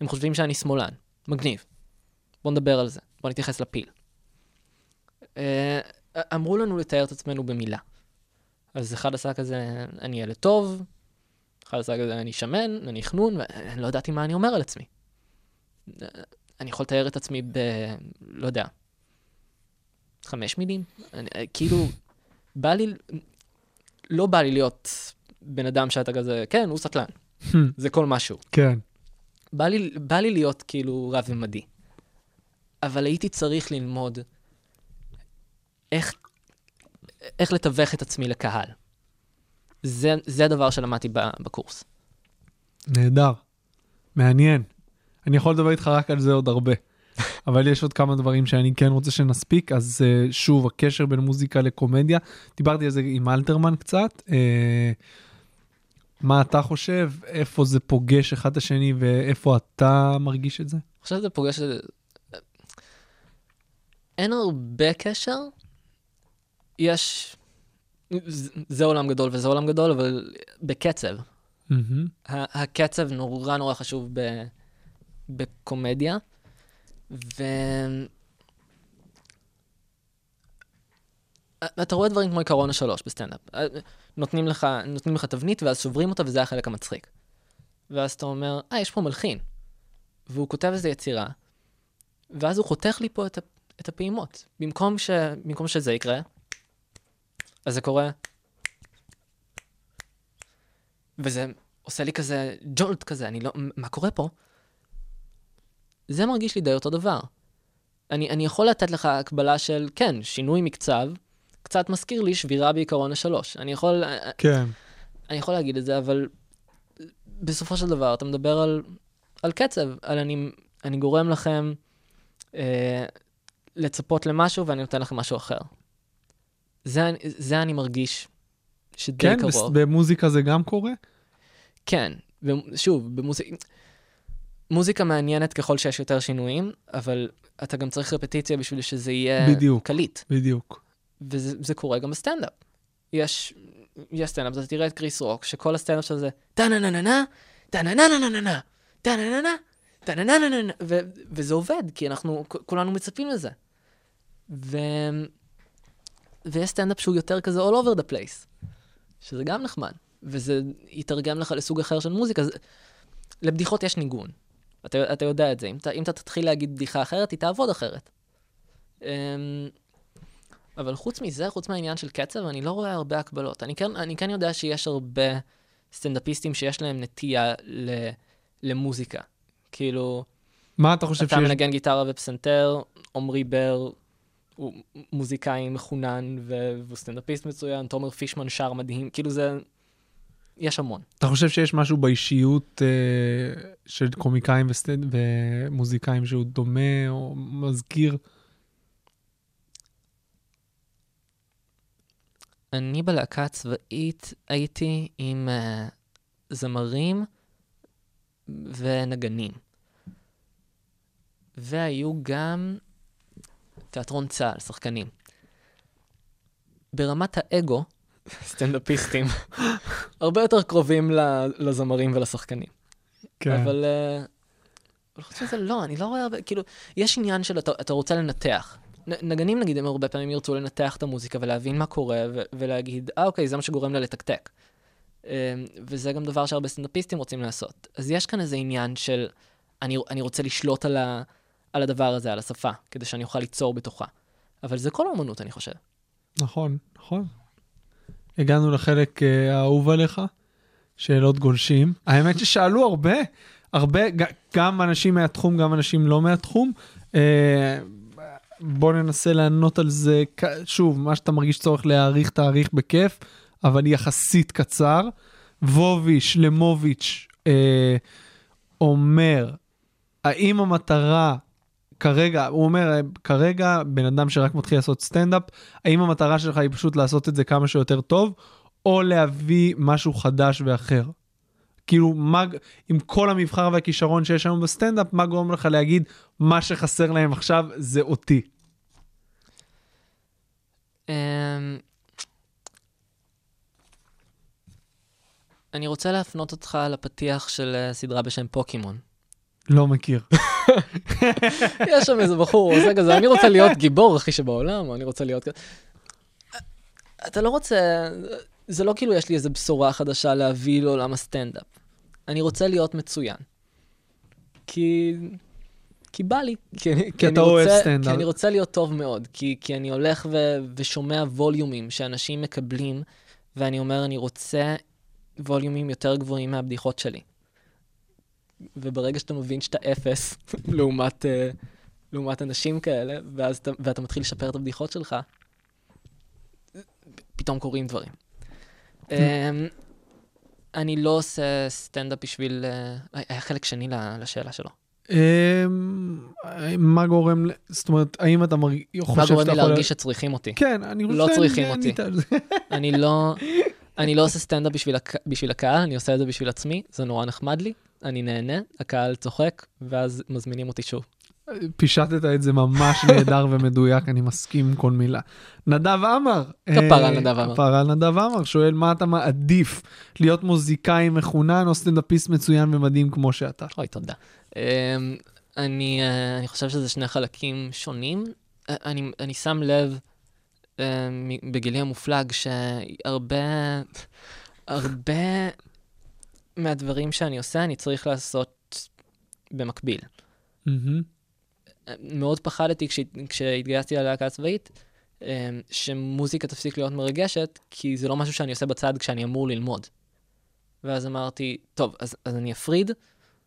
הם חושבים שאני שמאלן, מגניב. בוא נדבר על זה, בוא נתייחס לפיל. אה, אמרו לנו לתאר את עצמנו במילה. אז אחד עשה כזה, אני ילד טוב, אחד עשה כזה, אני שמן, אני חנון, ואני לא ידעתי מה אני אומר על עצמי. אני יכול לתאר את עצמי ב... לא יודע, חמש מילים? אני, כאילו, בא לי, לא בא לי להיות בן אדם שאתה כזה, כן, הוא סטלן, [LAUGHS] זה כל משהו. כן. בא לי, בא לי להיות כאילו רב-ממדי. אבל הייתי צריך ללמוד איך, איך לתווך את עצמי לקהל. זה, זה הדבר שלמדתי בקורס. נהדר. מעניין. אני יכול לדבר איתך רק על זה עוד הרבה. [LAUGHS] אבל יש עוד כמה דברים שאני כן רוצה שנספיק, אז uh, שוב, הקשר בין מוזיקה לקומדיה, דיברתי על זה עם אלתרמן קצת. Uh, מה אתה חושב? איפה זה פוגש אחד את השני ואיפה אתה מרגיש את זה? אני חושב שזה פוגש... אין הרבה קשר. יש... זה- עולם גדול וזה עולם גדול, אבל בקצב. ה- הקצב נורא נורא חשוב ב... בקומדיה, ו... אתה רואה דברים כמו עקרון השלוש בסטנדאפ. נותנים לך, נותנים לך תבנית ואז שוברים אותה וזה החלק המצחיק. ואז אתה אומר, אה, יש פה מלחין. והוא כותב איזו יצירה, ואז הוא חותך לי פה. את הפעימות. במקום, ש... במקום שזה יקרה, אז זה קורה, וזה עושה לי כזה ג'ולט כזה, אני לא, מה קורה פה? זה מרגיש לי די אותו דבר. אני, אני יכול לתת לך הקבלה של, כן, שינוי מקצב, קצת מזכיר לי שבירה בעיקרון השלוש. אני יכול, כן. אני יכול להגיד את זה, אבל בסופו של דבר אתה מדבר על, על קצב, על אני, אני גורם לכם אה, לצפות למשהו ואני נותן לכם משהו אחר. זה, זה אני מרגיש שדי כן, קרוב. בס- במוזיקה זה גם קורה? כן, ושוב, במוזיקה... מוזיקה מעניינת ככל שיש יותר שינויים, אבל אתה גם צריך רפטיציה בשביל שזה יהיה בדיוק. קליט. בדיוק. וזה זה קורה גם בסטנדאפ. יש, יש סטנדאפ, אתה תראה את כריס רוק, שכל הסטנדאפ שלו זה טה-נה-נה-נה-נה, טה-נה-נה-נה-נה-נה, טה-נה-נה-נה, טה-נה-נה-נה-נה, וזה עובד, כי אנחנו כולנו מצפים לזה. ויש סטנדאפ שהוא יותר כזה all over the place, שזה גם נחמד, וזה יתרגם לך לסוג אחר של מוזיקה. זה... לבדיחות יש ניגון, אתה, אתה יודע את זה. אם אתה, אם אתה תתחיל להגיד בדיחה אחרת, היא תעבוד אחרת. אמ, אבל חוץ מזה, חוץ מהעניין של קצב, אני לא רואה הרבה הקבלות. אני כן, אני כן יודע שיש הרבה סטנדאפיסטים שיש להם נטייה ל, למוזיקה. כאילו, מה אתה חושב אתה שיש... מנגן גיטרה ופסנתר, עמרי בר הוא מוזיקאי מחונן ו- והוא סטנדאפיסט מצוין, תומר פישמן שר מדהים, כאילו זה... יש המון. אתה חושב שיש משהו באישיות אה, של קומיקאים וסטנד... ומוזיקאים שהוא דומה או מזכיר? אני בלהקה הצבאית הייתי עם uh, זמרים ונגנים. והיו גם תיאטרון צה"ל, שחקנים. ברמת האגו, סטנדאפיסטים, הרבה יותר קרובים לזמרים ולשחקנים. כן. אבל... אה, אבל חוץ מזה, לא, אני לא רואה הרבה, כאילו, יש עניין של אתה, אתה רוצה לנתח. נ- נגנים, נגיד, הם הרבה פעמים ירצו לנתח את המוזיקה ולהבין מה קורה, ו- ולהגיד, אה, אוקיי, זה מה שגורם לה לתקתק. אה, וזה גם דבר שהרבה סטנדאפיסטים רוצים לעשות. אז יש כאן איזה עניין של, אני, אני רוצה לשלוט על, ה, על הדבר הזה, על השפה, כדי שאני אוכל ליצור בתוכה. אבל זה כל האמנות, אני חושב. נכון, נכון. הגענו לחלק אה, האהוב עליך, שאלות גולשים. האמת ששאלו הרבה, הרבה, גם אנשים מהתחום, גם אנשים לא מהתחום. אה, בוא ננסה לענות על זה, שוב, מה שאתה מרגיש צורך להעריך, תאריך בכיף, אבל יחסית קצר. ווביש למוביץ' אה, אומר, האם המטרה כרגע, הוא אומר, כרגע בן אדם שרק מתחיל לעשות סטנדאפ, האם המטרה שלך היא פשוט לעשות את זה כמה שיותר טוב, או להביא משהו חדש ואחר? כאילו, מה, עם כל המבחר והכישרון שיש היום בסטנדאפ, מה גורם לך להגיד, מה שחסר להם עכשיו זה אותי? אמ, אני רוצה להפנות אותך לפתיח של אה, סדרה בשם פוקימון. לא מכיר. יש שם איזה בחור, הוא עושה כזה, אני רוצה להיות גיבור הכי שבעולם, אני רוצה להיות כזה. אתה לא רוצה, זה לא כאילו יש לי איזה בשורה חדשה להביא לעולם הסטנדאפ. אני רוצה להיות מצוין. כי... כי בא לי. כי, כי, אתה אוהב סטנדאפ. כי אני רוצה להיות טוב מאוד. כי, כי אני הולך ו, ושומע ווליומים שאנשים מקבלים, ואני אומר, אני רוצה ווליומים יותר גבוהים מהבדיחות שלי. וברגע שאתה מבין שאתה אפס [LAUGHS] לעומת, uh, לעומת אנשים כאלה, ואז אתה, ואתה מתחיל לשפר את הבדיחות שלך, פתאום קורים דברים. um, אני לא עושה סטנדאפ בשביל... Uh, היה חלק שני לשאלה שלו. אמ, מה גורם, זאת אומרת, האם אתה מרגיש, מה חושב גורם שאתה לי יכול... להרגיש שצריכים אותי? כן, אני חושב... לא צריכים אותי. אני- [LAUGHS] אני לא, אני לא עושה סטנדאפ בשביל, הק... בשביל הקהל, אני עושה את זה בשביל עצמי, זה נורא נחמד לי, אני נהנה, הקהל צוחק, ואז מזמינים אותי שוב. פישטת את זה ממש [LAUGHS] נהדר ומדויק, אני מסכים עם כל מילה. נדב עמר. כפרה אה, נדב עמר. כפרה נדב עמר, שואל מה אתה מעדיף, להיות מוזיקאי מחונן או סטנדאפיסט מצוין ומדהים כמו שאתה? אוי, תודה. Um, אני, uh, אני חושב שזה שני חלקים שונים. Uh, אני, אני שם לב בגילי המופלג שהרבה, הרבה מהדברים שאני עושה, אני צריך לעשות במקביל. מהמם. מאוד פחדתי כש, כשהתגייסתי ללהקה הצבאית, אמ, שמוזיקה תפסיק להיות מרגשת, כי זה לא משהו שאני עושה בצד כשאני אמור ללמוד. ואז אמרתי, טוב, אז, אז אני אפריד,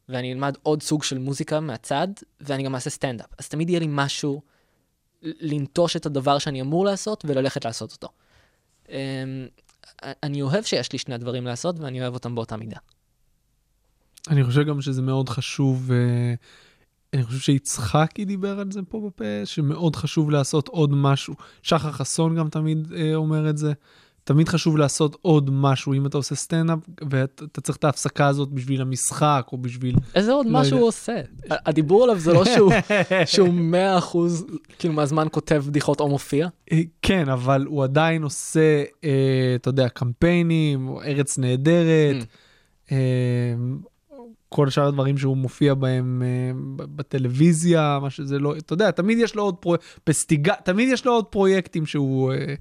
ואני אלמד עוד סוג של מוזיקה מהצד, ואני גם אעשה סטנדאפ. אז תמיד יהיה לי משהו לנטוש את הדבר שאני אמור לעשות וללכת לעשות אותו. אמ, אני אוהב שיש לי שני הדברים לעשות, ואני אוהב אותם באותה מידה. אני חושב גם שזה מאוד חשוב, אה, אני חושב שיצחקי דיבר על זה פה בפה, שמאוד חשוב לעשות עוד משהו. שחר חסון גם תמיד אה, אומר את זה. תמיד חשוב לעשות עוד משהו. אם אתה עושה סטנדאפ ואתה צריך את ההפסקה הזאת בשביל המשחק או בשביל... איזה עוד לא משהו יודע. הוא עושה? הדיבור עליו זה לא [LAUGHS] שהוא, שהוא 100% כאילו מהזמן כותב בדיחות או מופיע. אה, כן, אבל הוא עדיין עושה, אה, אתה יודע, קמפיינים, ארץ נהדרת, Mm. אה, כל שאר הדברים שהוא מופיע בהם אה, בטלוויזיה, מה שזה לא, אתה יודע, תמיד יש לו עוד פרויקט, פסטיגה, תמיד יש לו עוד פרויקטים שהוא אה,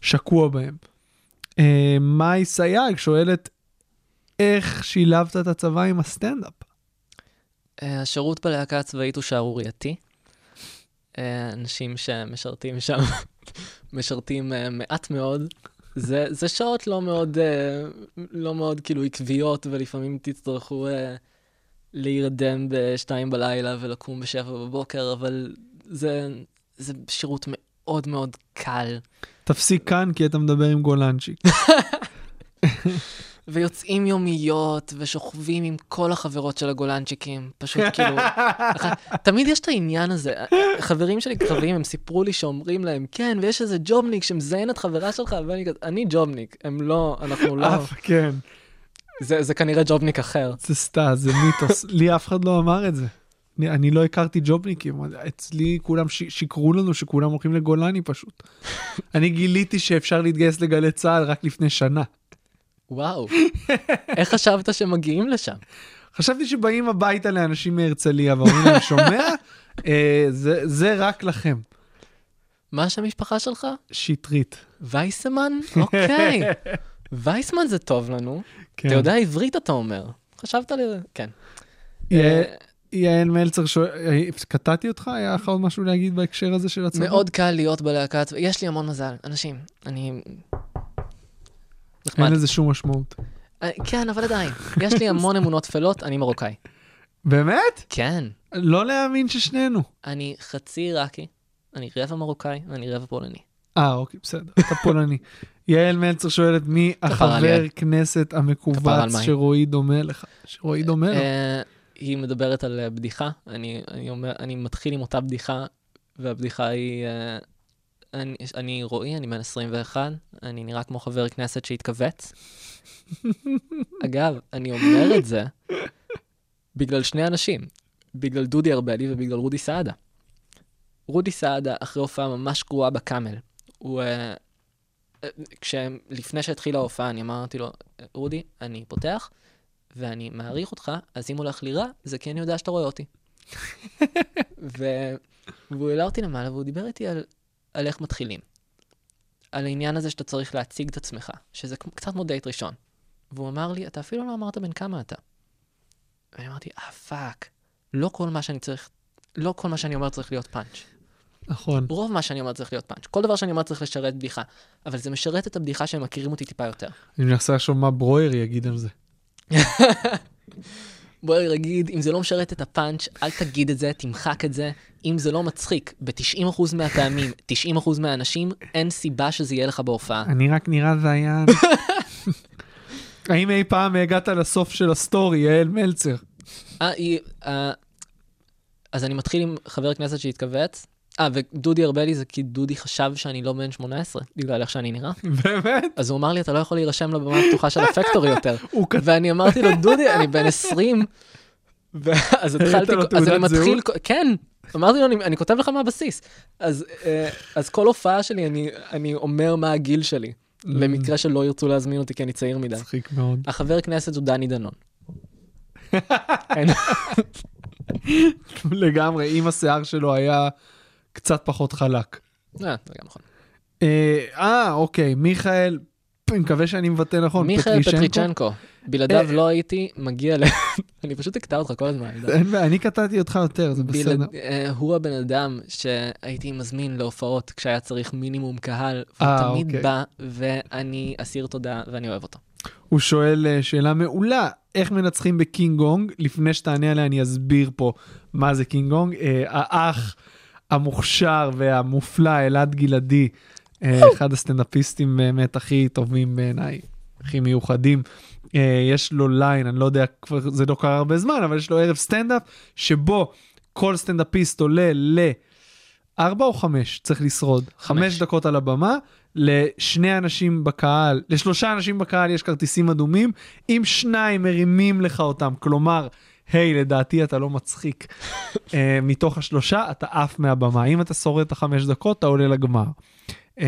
שקוע בהם. אה, מאי סייג שואלת, איך שילבת את הצבא עם הסטנדאפ? השירות בלהקה הצבאית הוא שערורייתי. אנשים שמשרתים שם [LAUGHS] משרתים מעט מאוד. זה, זה שעות לא מאוד, אה, לא מאוד כאילו עקביות, ולפעמים תצטרכו אה, להירדם בשתיים בלילה ולקום בשבע בבוקר, אבל זה, זה שירות מאוד מאוד קל. תפסיק כאן כי אתה מדבר עם גולנצ'יק. [LAUGHS] ויוצאים יומיות, ושוכבים עם כל החברות של הגולנצ'יקים. פשוט כאילו... [LAUGHS] תמיד יש את העניין הזה. חברים שלי קרבים, הם סיפרו לי שאומרים להם, כן, ויש איזה ג'ובניק שמזיין את חברה שלך, ואני כזה, אני ג'ובניק, הם לא, אנחנו לא... אף, כן, זה זה כנראה ג'ובניק אחר. זה סתם, זה מיתוס. [LAUGHS] לי אף אחד לא אמר את זה. אני, אני לא הכרתי ג'ובניקים, אצלי כולם ש, שיקרו לנו שכולם הולכים לגולני פשוט. [LAUGHS] אני גיליתי שאפשר להתגייס לגלי צה"ל רק לפני שנה. וואו. איך חשבת שמגיעים לשם? חשבתי שבאים הביתה לאנשים מהרצליה ואומרים להם, שומע? אה, זה, זה רק לכם. מה השם המשפחה שלך? שטרית. וייסמן? [LAUGHS] אוקיי. וייסמן זה טוב לנו. כן. אתה יודע עברית אתה אומר. חשבת על זה? כן. יעל- אה, מלצר שואל, אה, קטעתי אותך? היה לך עוד משהו להגיד בהקשר הזה של הצבא? מאוד קל להיות בלהקה הצבאית. יש לי המון מזל. אנשים, אני... נחמד. אין לזה שום משמעות. אה, כן, אבל עדיין. יש לי המון אמונות טפלות, אני מרוקאי. באמת? כן. לא להאמין ששנינו. אני חצי עיראקי, אני רבע מרוקאי, ואני רבע פולני. אה, אוקיי, בסדר, אתה פולני. יעל מלצר שואלת, מי החבר. כנסת המכווץ. שרועי דומה לך? שרועי דומה לו. אה, היא מדברת על אה, בדיחה, אני, אני, אומר, אני מתחיל עם אותה בדיחה, והבדיחה היא, אני, אני רועי, אני בן 21, אני נראה כמו חבר כנסת שהתכווץ. אגב, אני אומר את זה בגלל שני אנשים, בגלל דודי ארבלי ובגלל רודי סעדה. רודי סעדה, אחרי הופעה ממש גרועה בקאמל, הוא... אה, אה, כשהם, לפני שהתחילה ההופעה, אני אמרתי לו, רודי, אני פותח, ואני מעריך אותך, אז אם הולך לי רע, זה כי אני יודע שאתה רואה אותי. [LAUGHS] ו... והוא העלה אותי למעלה, והוא דיבר איתי על, על איך מתחילים. על העניין הזה שאתה צריך להציג את עצמך, שזה קצת כמו דייט ראשון. והוא אמר לי, אתה אפילו לא אמרת בן כמה אתה. ואני אמרתי, אה, fuck, לא כל מה שאני צריך, לא כל מה שאני אומר צריך להיות פאנץ'. נכון. רוב מה שאני אומר צריך להיות פאנץ'. כל דבר שאני אומר צריך לשרת בדיחה. אבל זה משרת את הבדיחה שהם מכירים אותי טיפה יותר. אני מנסה לחשוב מה ברויר יגיד על זה. [LAUGHS] בואי נגיד, אם זה לא משרת את הפאנץ', אל תגיד את זה, תמחק את זה. אם זה לא מצחיק, ב-90% מהפעמים, [LAUGHS] 90% מהאנשים, אין סיבה שזה יהיה לך בהופעה. אני רק נראה זיין. [LAUGHS] האם אי פעם הגעת לסוף של הסטורי, יעל מלצר? אה. אה, אז אני מתחיל עם חבר כנסת שהתכווץ. אה, ודודי ארבלי זה כי דודי חשב שאני לא בן 18, בגלל איך שאני נראה. באמת? אז הוא אמר לי, אתה לא יכול להירשם לבמה הפתוחה של הפקטורי יותר. [LAUGHS] ואני אמרתי לו, דודי, אני בן 20. [LAUGHS] ואז התחלתי, אז אני מתחיל? כן, אמרתי לו, אני, אני כותב לך מהבסיס. אז, אה, אז כל הופעה שלי, אני, אני אומר מה הגיל שלי, למקרה שלא ירצו להזמין אותי כי אני צעיר מדי. מצחיק מאוד. החבר כנסת הוא דני דנון. [LAUGHS] לגמרי, אם השיער שלו היה קצת פחות חלק. אה, זה גם נכון. אה, אה, אוקיי, מיכאל, אני מקווה שאני מבטא נכון, מיכאל פטריצ'נקו, בלעדיו אה, לא הייתי מגיע ל... [LAUGHS] אני פשוט אקטע אותך כל הזמן. אין בעיה, אני קטעתי אותך יותר, זה בסדר. אה, הוא הבן אדם שהייתי מזמין להופעות כשהיה צריך מינימום קהל, והוא אה, תמיד אוקיי. בא, ואני אסיר תודה ואני אוהב אותו. הוא שואל שאלה מעולה, איך מנצחים בקינג גונג? לפני שתענה עליה אני אסביר פה מה זה קינג גונג. אה, האח המוכשר והמופלא אלעד גלעדי, אה, אחד הסטנדאפיסטים באמת הכי טובים בעיניי, הכי מיוחדים. אה, יש לו ליין, אני לא יודע, כבר זה לא קרה הרבה זמן, אבל יש לו ערב סטנדאפ, שבו כל סטנדאפיסט עולה ל... ארבע או חמש צריך לשרוד. חמש. דקות על הבמה, לשני אנשים בקהל, לשלושה אנשים בקהל יש כרטיסים אדומים, אם שניים מרימים לך אותם, כלומר, היי, לדעתי אתה לא מצחיק, אה, [LAUGHS] מתוך השלושה אתה עף מהבמה. אם אתה שורד את החמש דקות, אתה עולה לגמר. אה,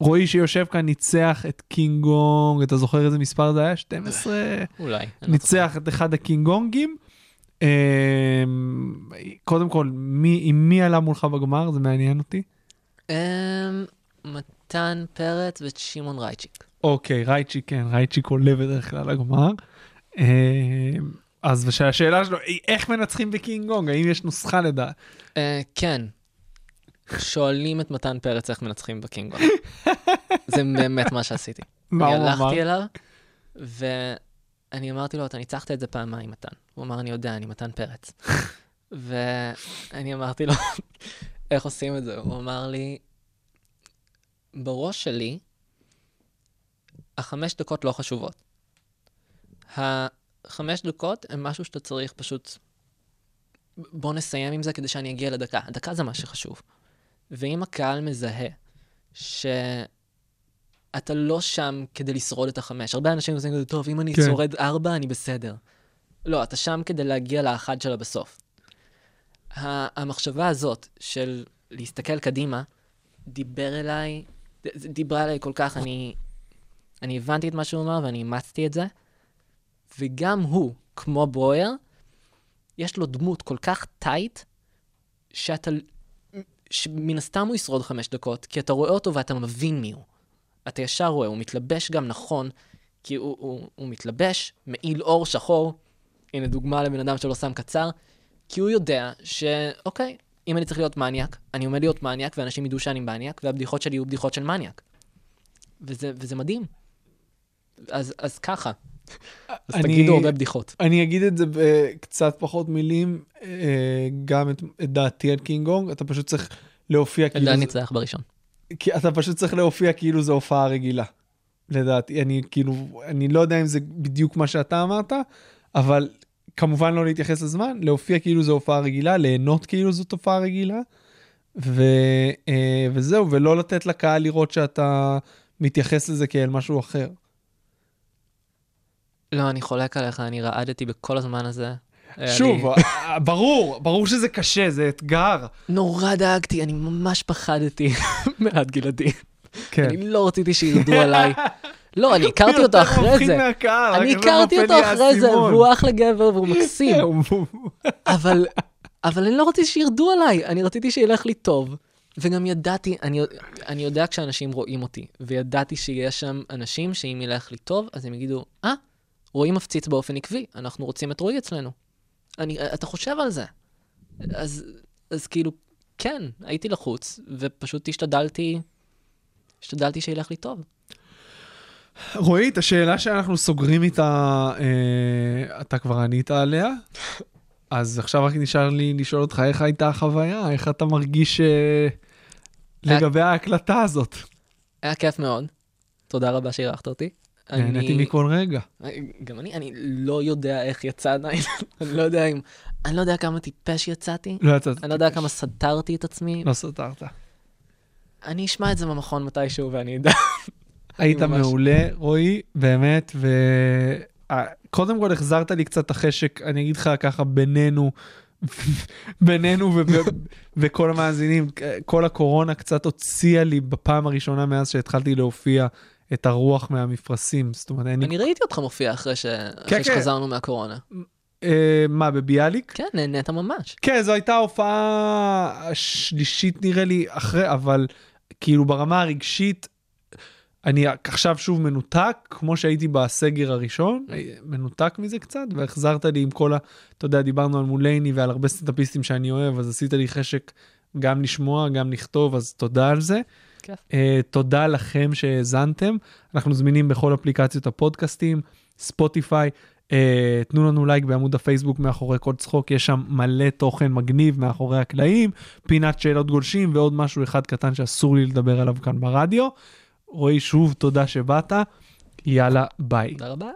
רועי שיושב כאן ניצח את קינג גונג, אתה זוכר איזה מספר זה היה? 12? אולי. לא ניצח את אחד הקינג גונגים. אמ, קודם כל, מי, עם מי עלה מולך בגמר? זה מעניין אותי. אמ, מתן פרץ ושמעון רייצ'יק. אוקיי, רייצ'יק, כן, רייצ'יק עולה בדרך כלל לגמר. אז השאלה שלו, איך מנצחים בקינג גונג? האם יש נוסחה לדעת? אה, כן. שואלים את מתן פרץ איך מנצחים בקינג גונג. [LAUGHS] זה באמת מה שעשיתי. מה אני הוא אמר? הלכתי אליו, ואני אמרתי לו, אתה ניצחת את זה פעמיים, מתן. הוא אמר, אני יודע, אני מתן פרץ. [LAUGHS] ואני אמרתי לו, [LAUGHS] איך עושים את זה. הוא אמר לי, בראש שלי, החמש דקות לא חשובות. החמש דקות הם משהו שאתה צריך פשוט... בוא נסיים עם זה כדי שאני אגיע לדקה. הדקה זה מה שחשוב. ואם הקהל מזהה שאתה לא שם כדי לשרוד את החמש, הרבה אנשים עושים כזה, טוב, אם אני כן. שורד ארבע, אני בסדר. לא, אתה שם כדי להגיע לאחד שלה בסוף. המחשבה הזאת של להסתכל קדימה, דיבר אליי, דיברה אליי כל כך, אני, אני הבנתי את מה שהוא אמר ואני אימצתי את זה. וגם הוא, כמו ברויר, יש לו דמות כל כך טייט, שאתה, שמן הסתם הוא ישרוד חמש דקות, כי אתה רואה אותו ואתה מבין מי הוא. אתה ישר רואה, הוא מתלבש גם נכון, כי הוא, הוא, הוא מתלבש, מעיל אור שחור, הנה דוגמה לבן אדם שלא שם קצר, כי הוא יודע שאוקיי, אם אני צריך להיות מניאק, אני עומד להיות מניאק, ואנשים ידעו שאני מניאק, והבדיחות שלי יהיו בדיחות של מניאק. וזה, וזה מדהים. אז, אז ככה. אז אני- תגידו הרבה בדיחות. אני אגיד את זה בקצת פחות מילים, אה, גם את, את דעתי על קינג גונג, אתה פשוט צריך להופיע כאילו... זה- ניצח בראשון. כי אתה פשוט צריך להופיע כאילו זו הופעה רגילה. לדעתי, אני כאילו, אני לא יודע אם זה בדיוק מה שאתה אמרת, אבל כמובן לא להתייחס לזמן, להופיע כאילו זו הופעה רגילה, ליהנות כאילו זאת הופעה רגילה, ו, אה, וזהו, ולא לתת לקהל לראות שאתה מתייחס לזה כאל משהו אחר. לא, אני חולק עליך, אני רעדתי בכל הזמן הזה. היה שוב, לי- אה, ברור, ברור שזה קשה, זה אתגר. נורא דאגתי, אני ממש פחדתי [LAUGHS] מעד גלעדי. כן. אני לא רציתי שירדו עליי. לא, אני [LAUGHS] הכרתי אותו אחרי זה. מהקהל, אני הכרתי אותו אחרי זה. והוא אחלה גבר והוא [LAUGHS] מקסים. אבל, אבל אני לא רציתי שירדו עליי, אני רציתי שילך לי טוב. וגם ידעתי, אני, אני יודע כשאנשים רואים אותי, וידעתי שיש שם אנשים שאם ילך לי טוב, אז הם יגידו, אה, רועי מפציץ באופן עקבי, אנחנו רוצים את רועי אצלנו. אני, אתה חושב על זה. אז, אז כאילו, כן, הייתי לחוץ, ופשוט השתדלתי, השתדלתי שילך לי טוב. רועי, את השאלה שאנחנו סוגרים איתה, אה, אתה כבר ענית עליה, אז עכשיו רק נשאר לי לשאול אותך איך הייתה החוויה, איך אתה מרגיש אה, לגבי ההקלטה הזאת. היה כיף מאוד. תודה רבה שאירחת אותי. נהניתי מכל רגע. גם אני, אני לא יודע איך יצא עדיין, [LAUGHS] אני לא יודע אם... אני לא יודע כמה טיפש יצאתי, לא יצאת. אני לא יודע כמה סתרתי את עצמי. לא סתרת. אני אשמע את זה במכון מתישהו ואני אדע. [LAUGHS] היית מעולה, רועי, באמת, ו... אה, קודם כל החזרת לי קצת החשק, אני אגיד לך ככה, בינינו, [LAUGHS] בינינו וכל המאזינים, כל הקורונה קצת הוציאה לי בפעם הראשונה מאז שהתחלתי להופיע את הרוח מהמפרשים. זאת אומרת, אין לי... אני ראיתי אותך מופיע אחרי ש- כן, אחרי כן. שחזרנו מהקורונה. אה, מה, בביאליק? כן, נהנית ממש. כן, זו הייתה ההופעה השלישית נראה לי אחרי, אבל כאילו ברמה הרגשית, אני עכשיו שוב מנותק, כמו שהייתי בסגר הראשון, מנותק מזה קצת, והחזרת לי עם כל ה... אתה יודע, דיברנו על מולייני ועל הרבה סטנדאפיסטים שאני אוהב, אז עשית לי חשק גם לשמוע, גם לכתוב, אז תודה על זה. כיף. Uh, תודה לכם שהאזנתם. אנחנו זמינים בכל אפליקציות הפודקאסטים, ספוטיפיי. Uh, תנו לנו לייק בעמוד הפייסבוק מאחורי כל צחוק, יש שם מלא תוכן מגניב מאחורי הקלעים, פינת שאלות גולשים ועוד משהו אחד קטן שאסור לי לדבר עליו כאן ברדיו. רועי, שוב תודה שבאת, יאללה, ביי. תודה רבה.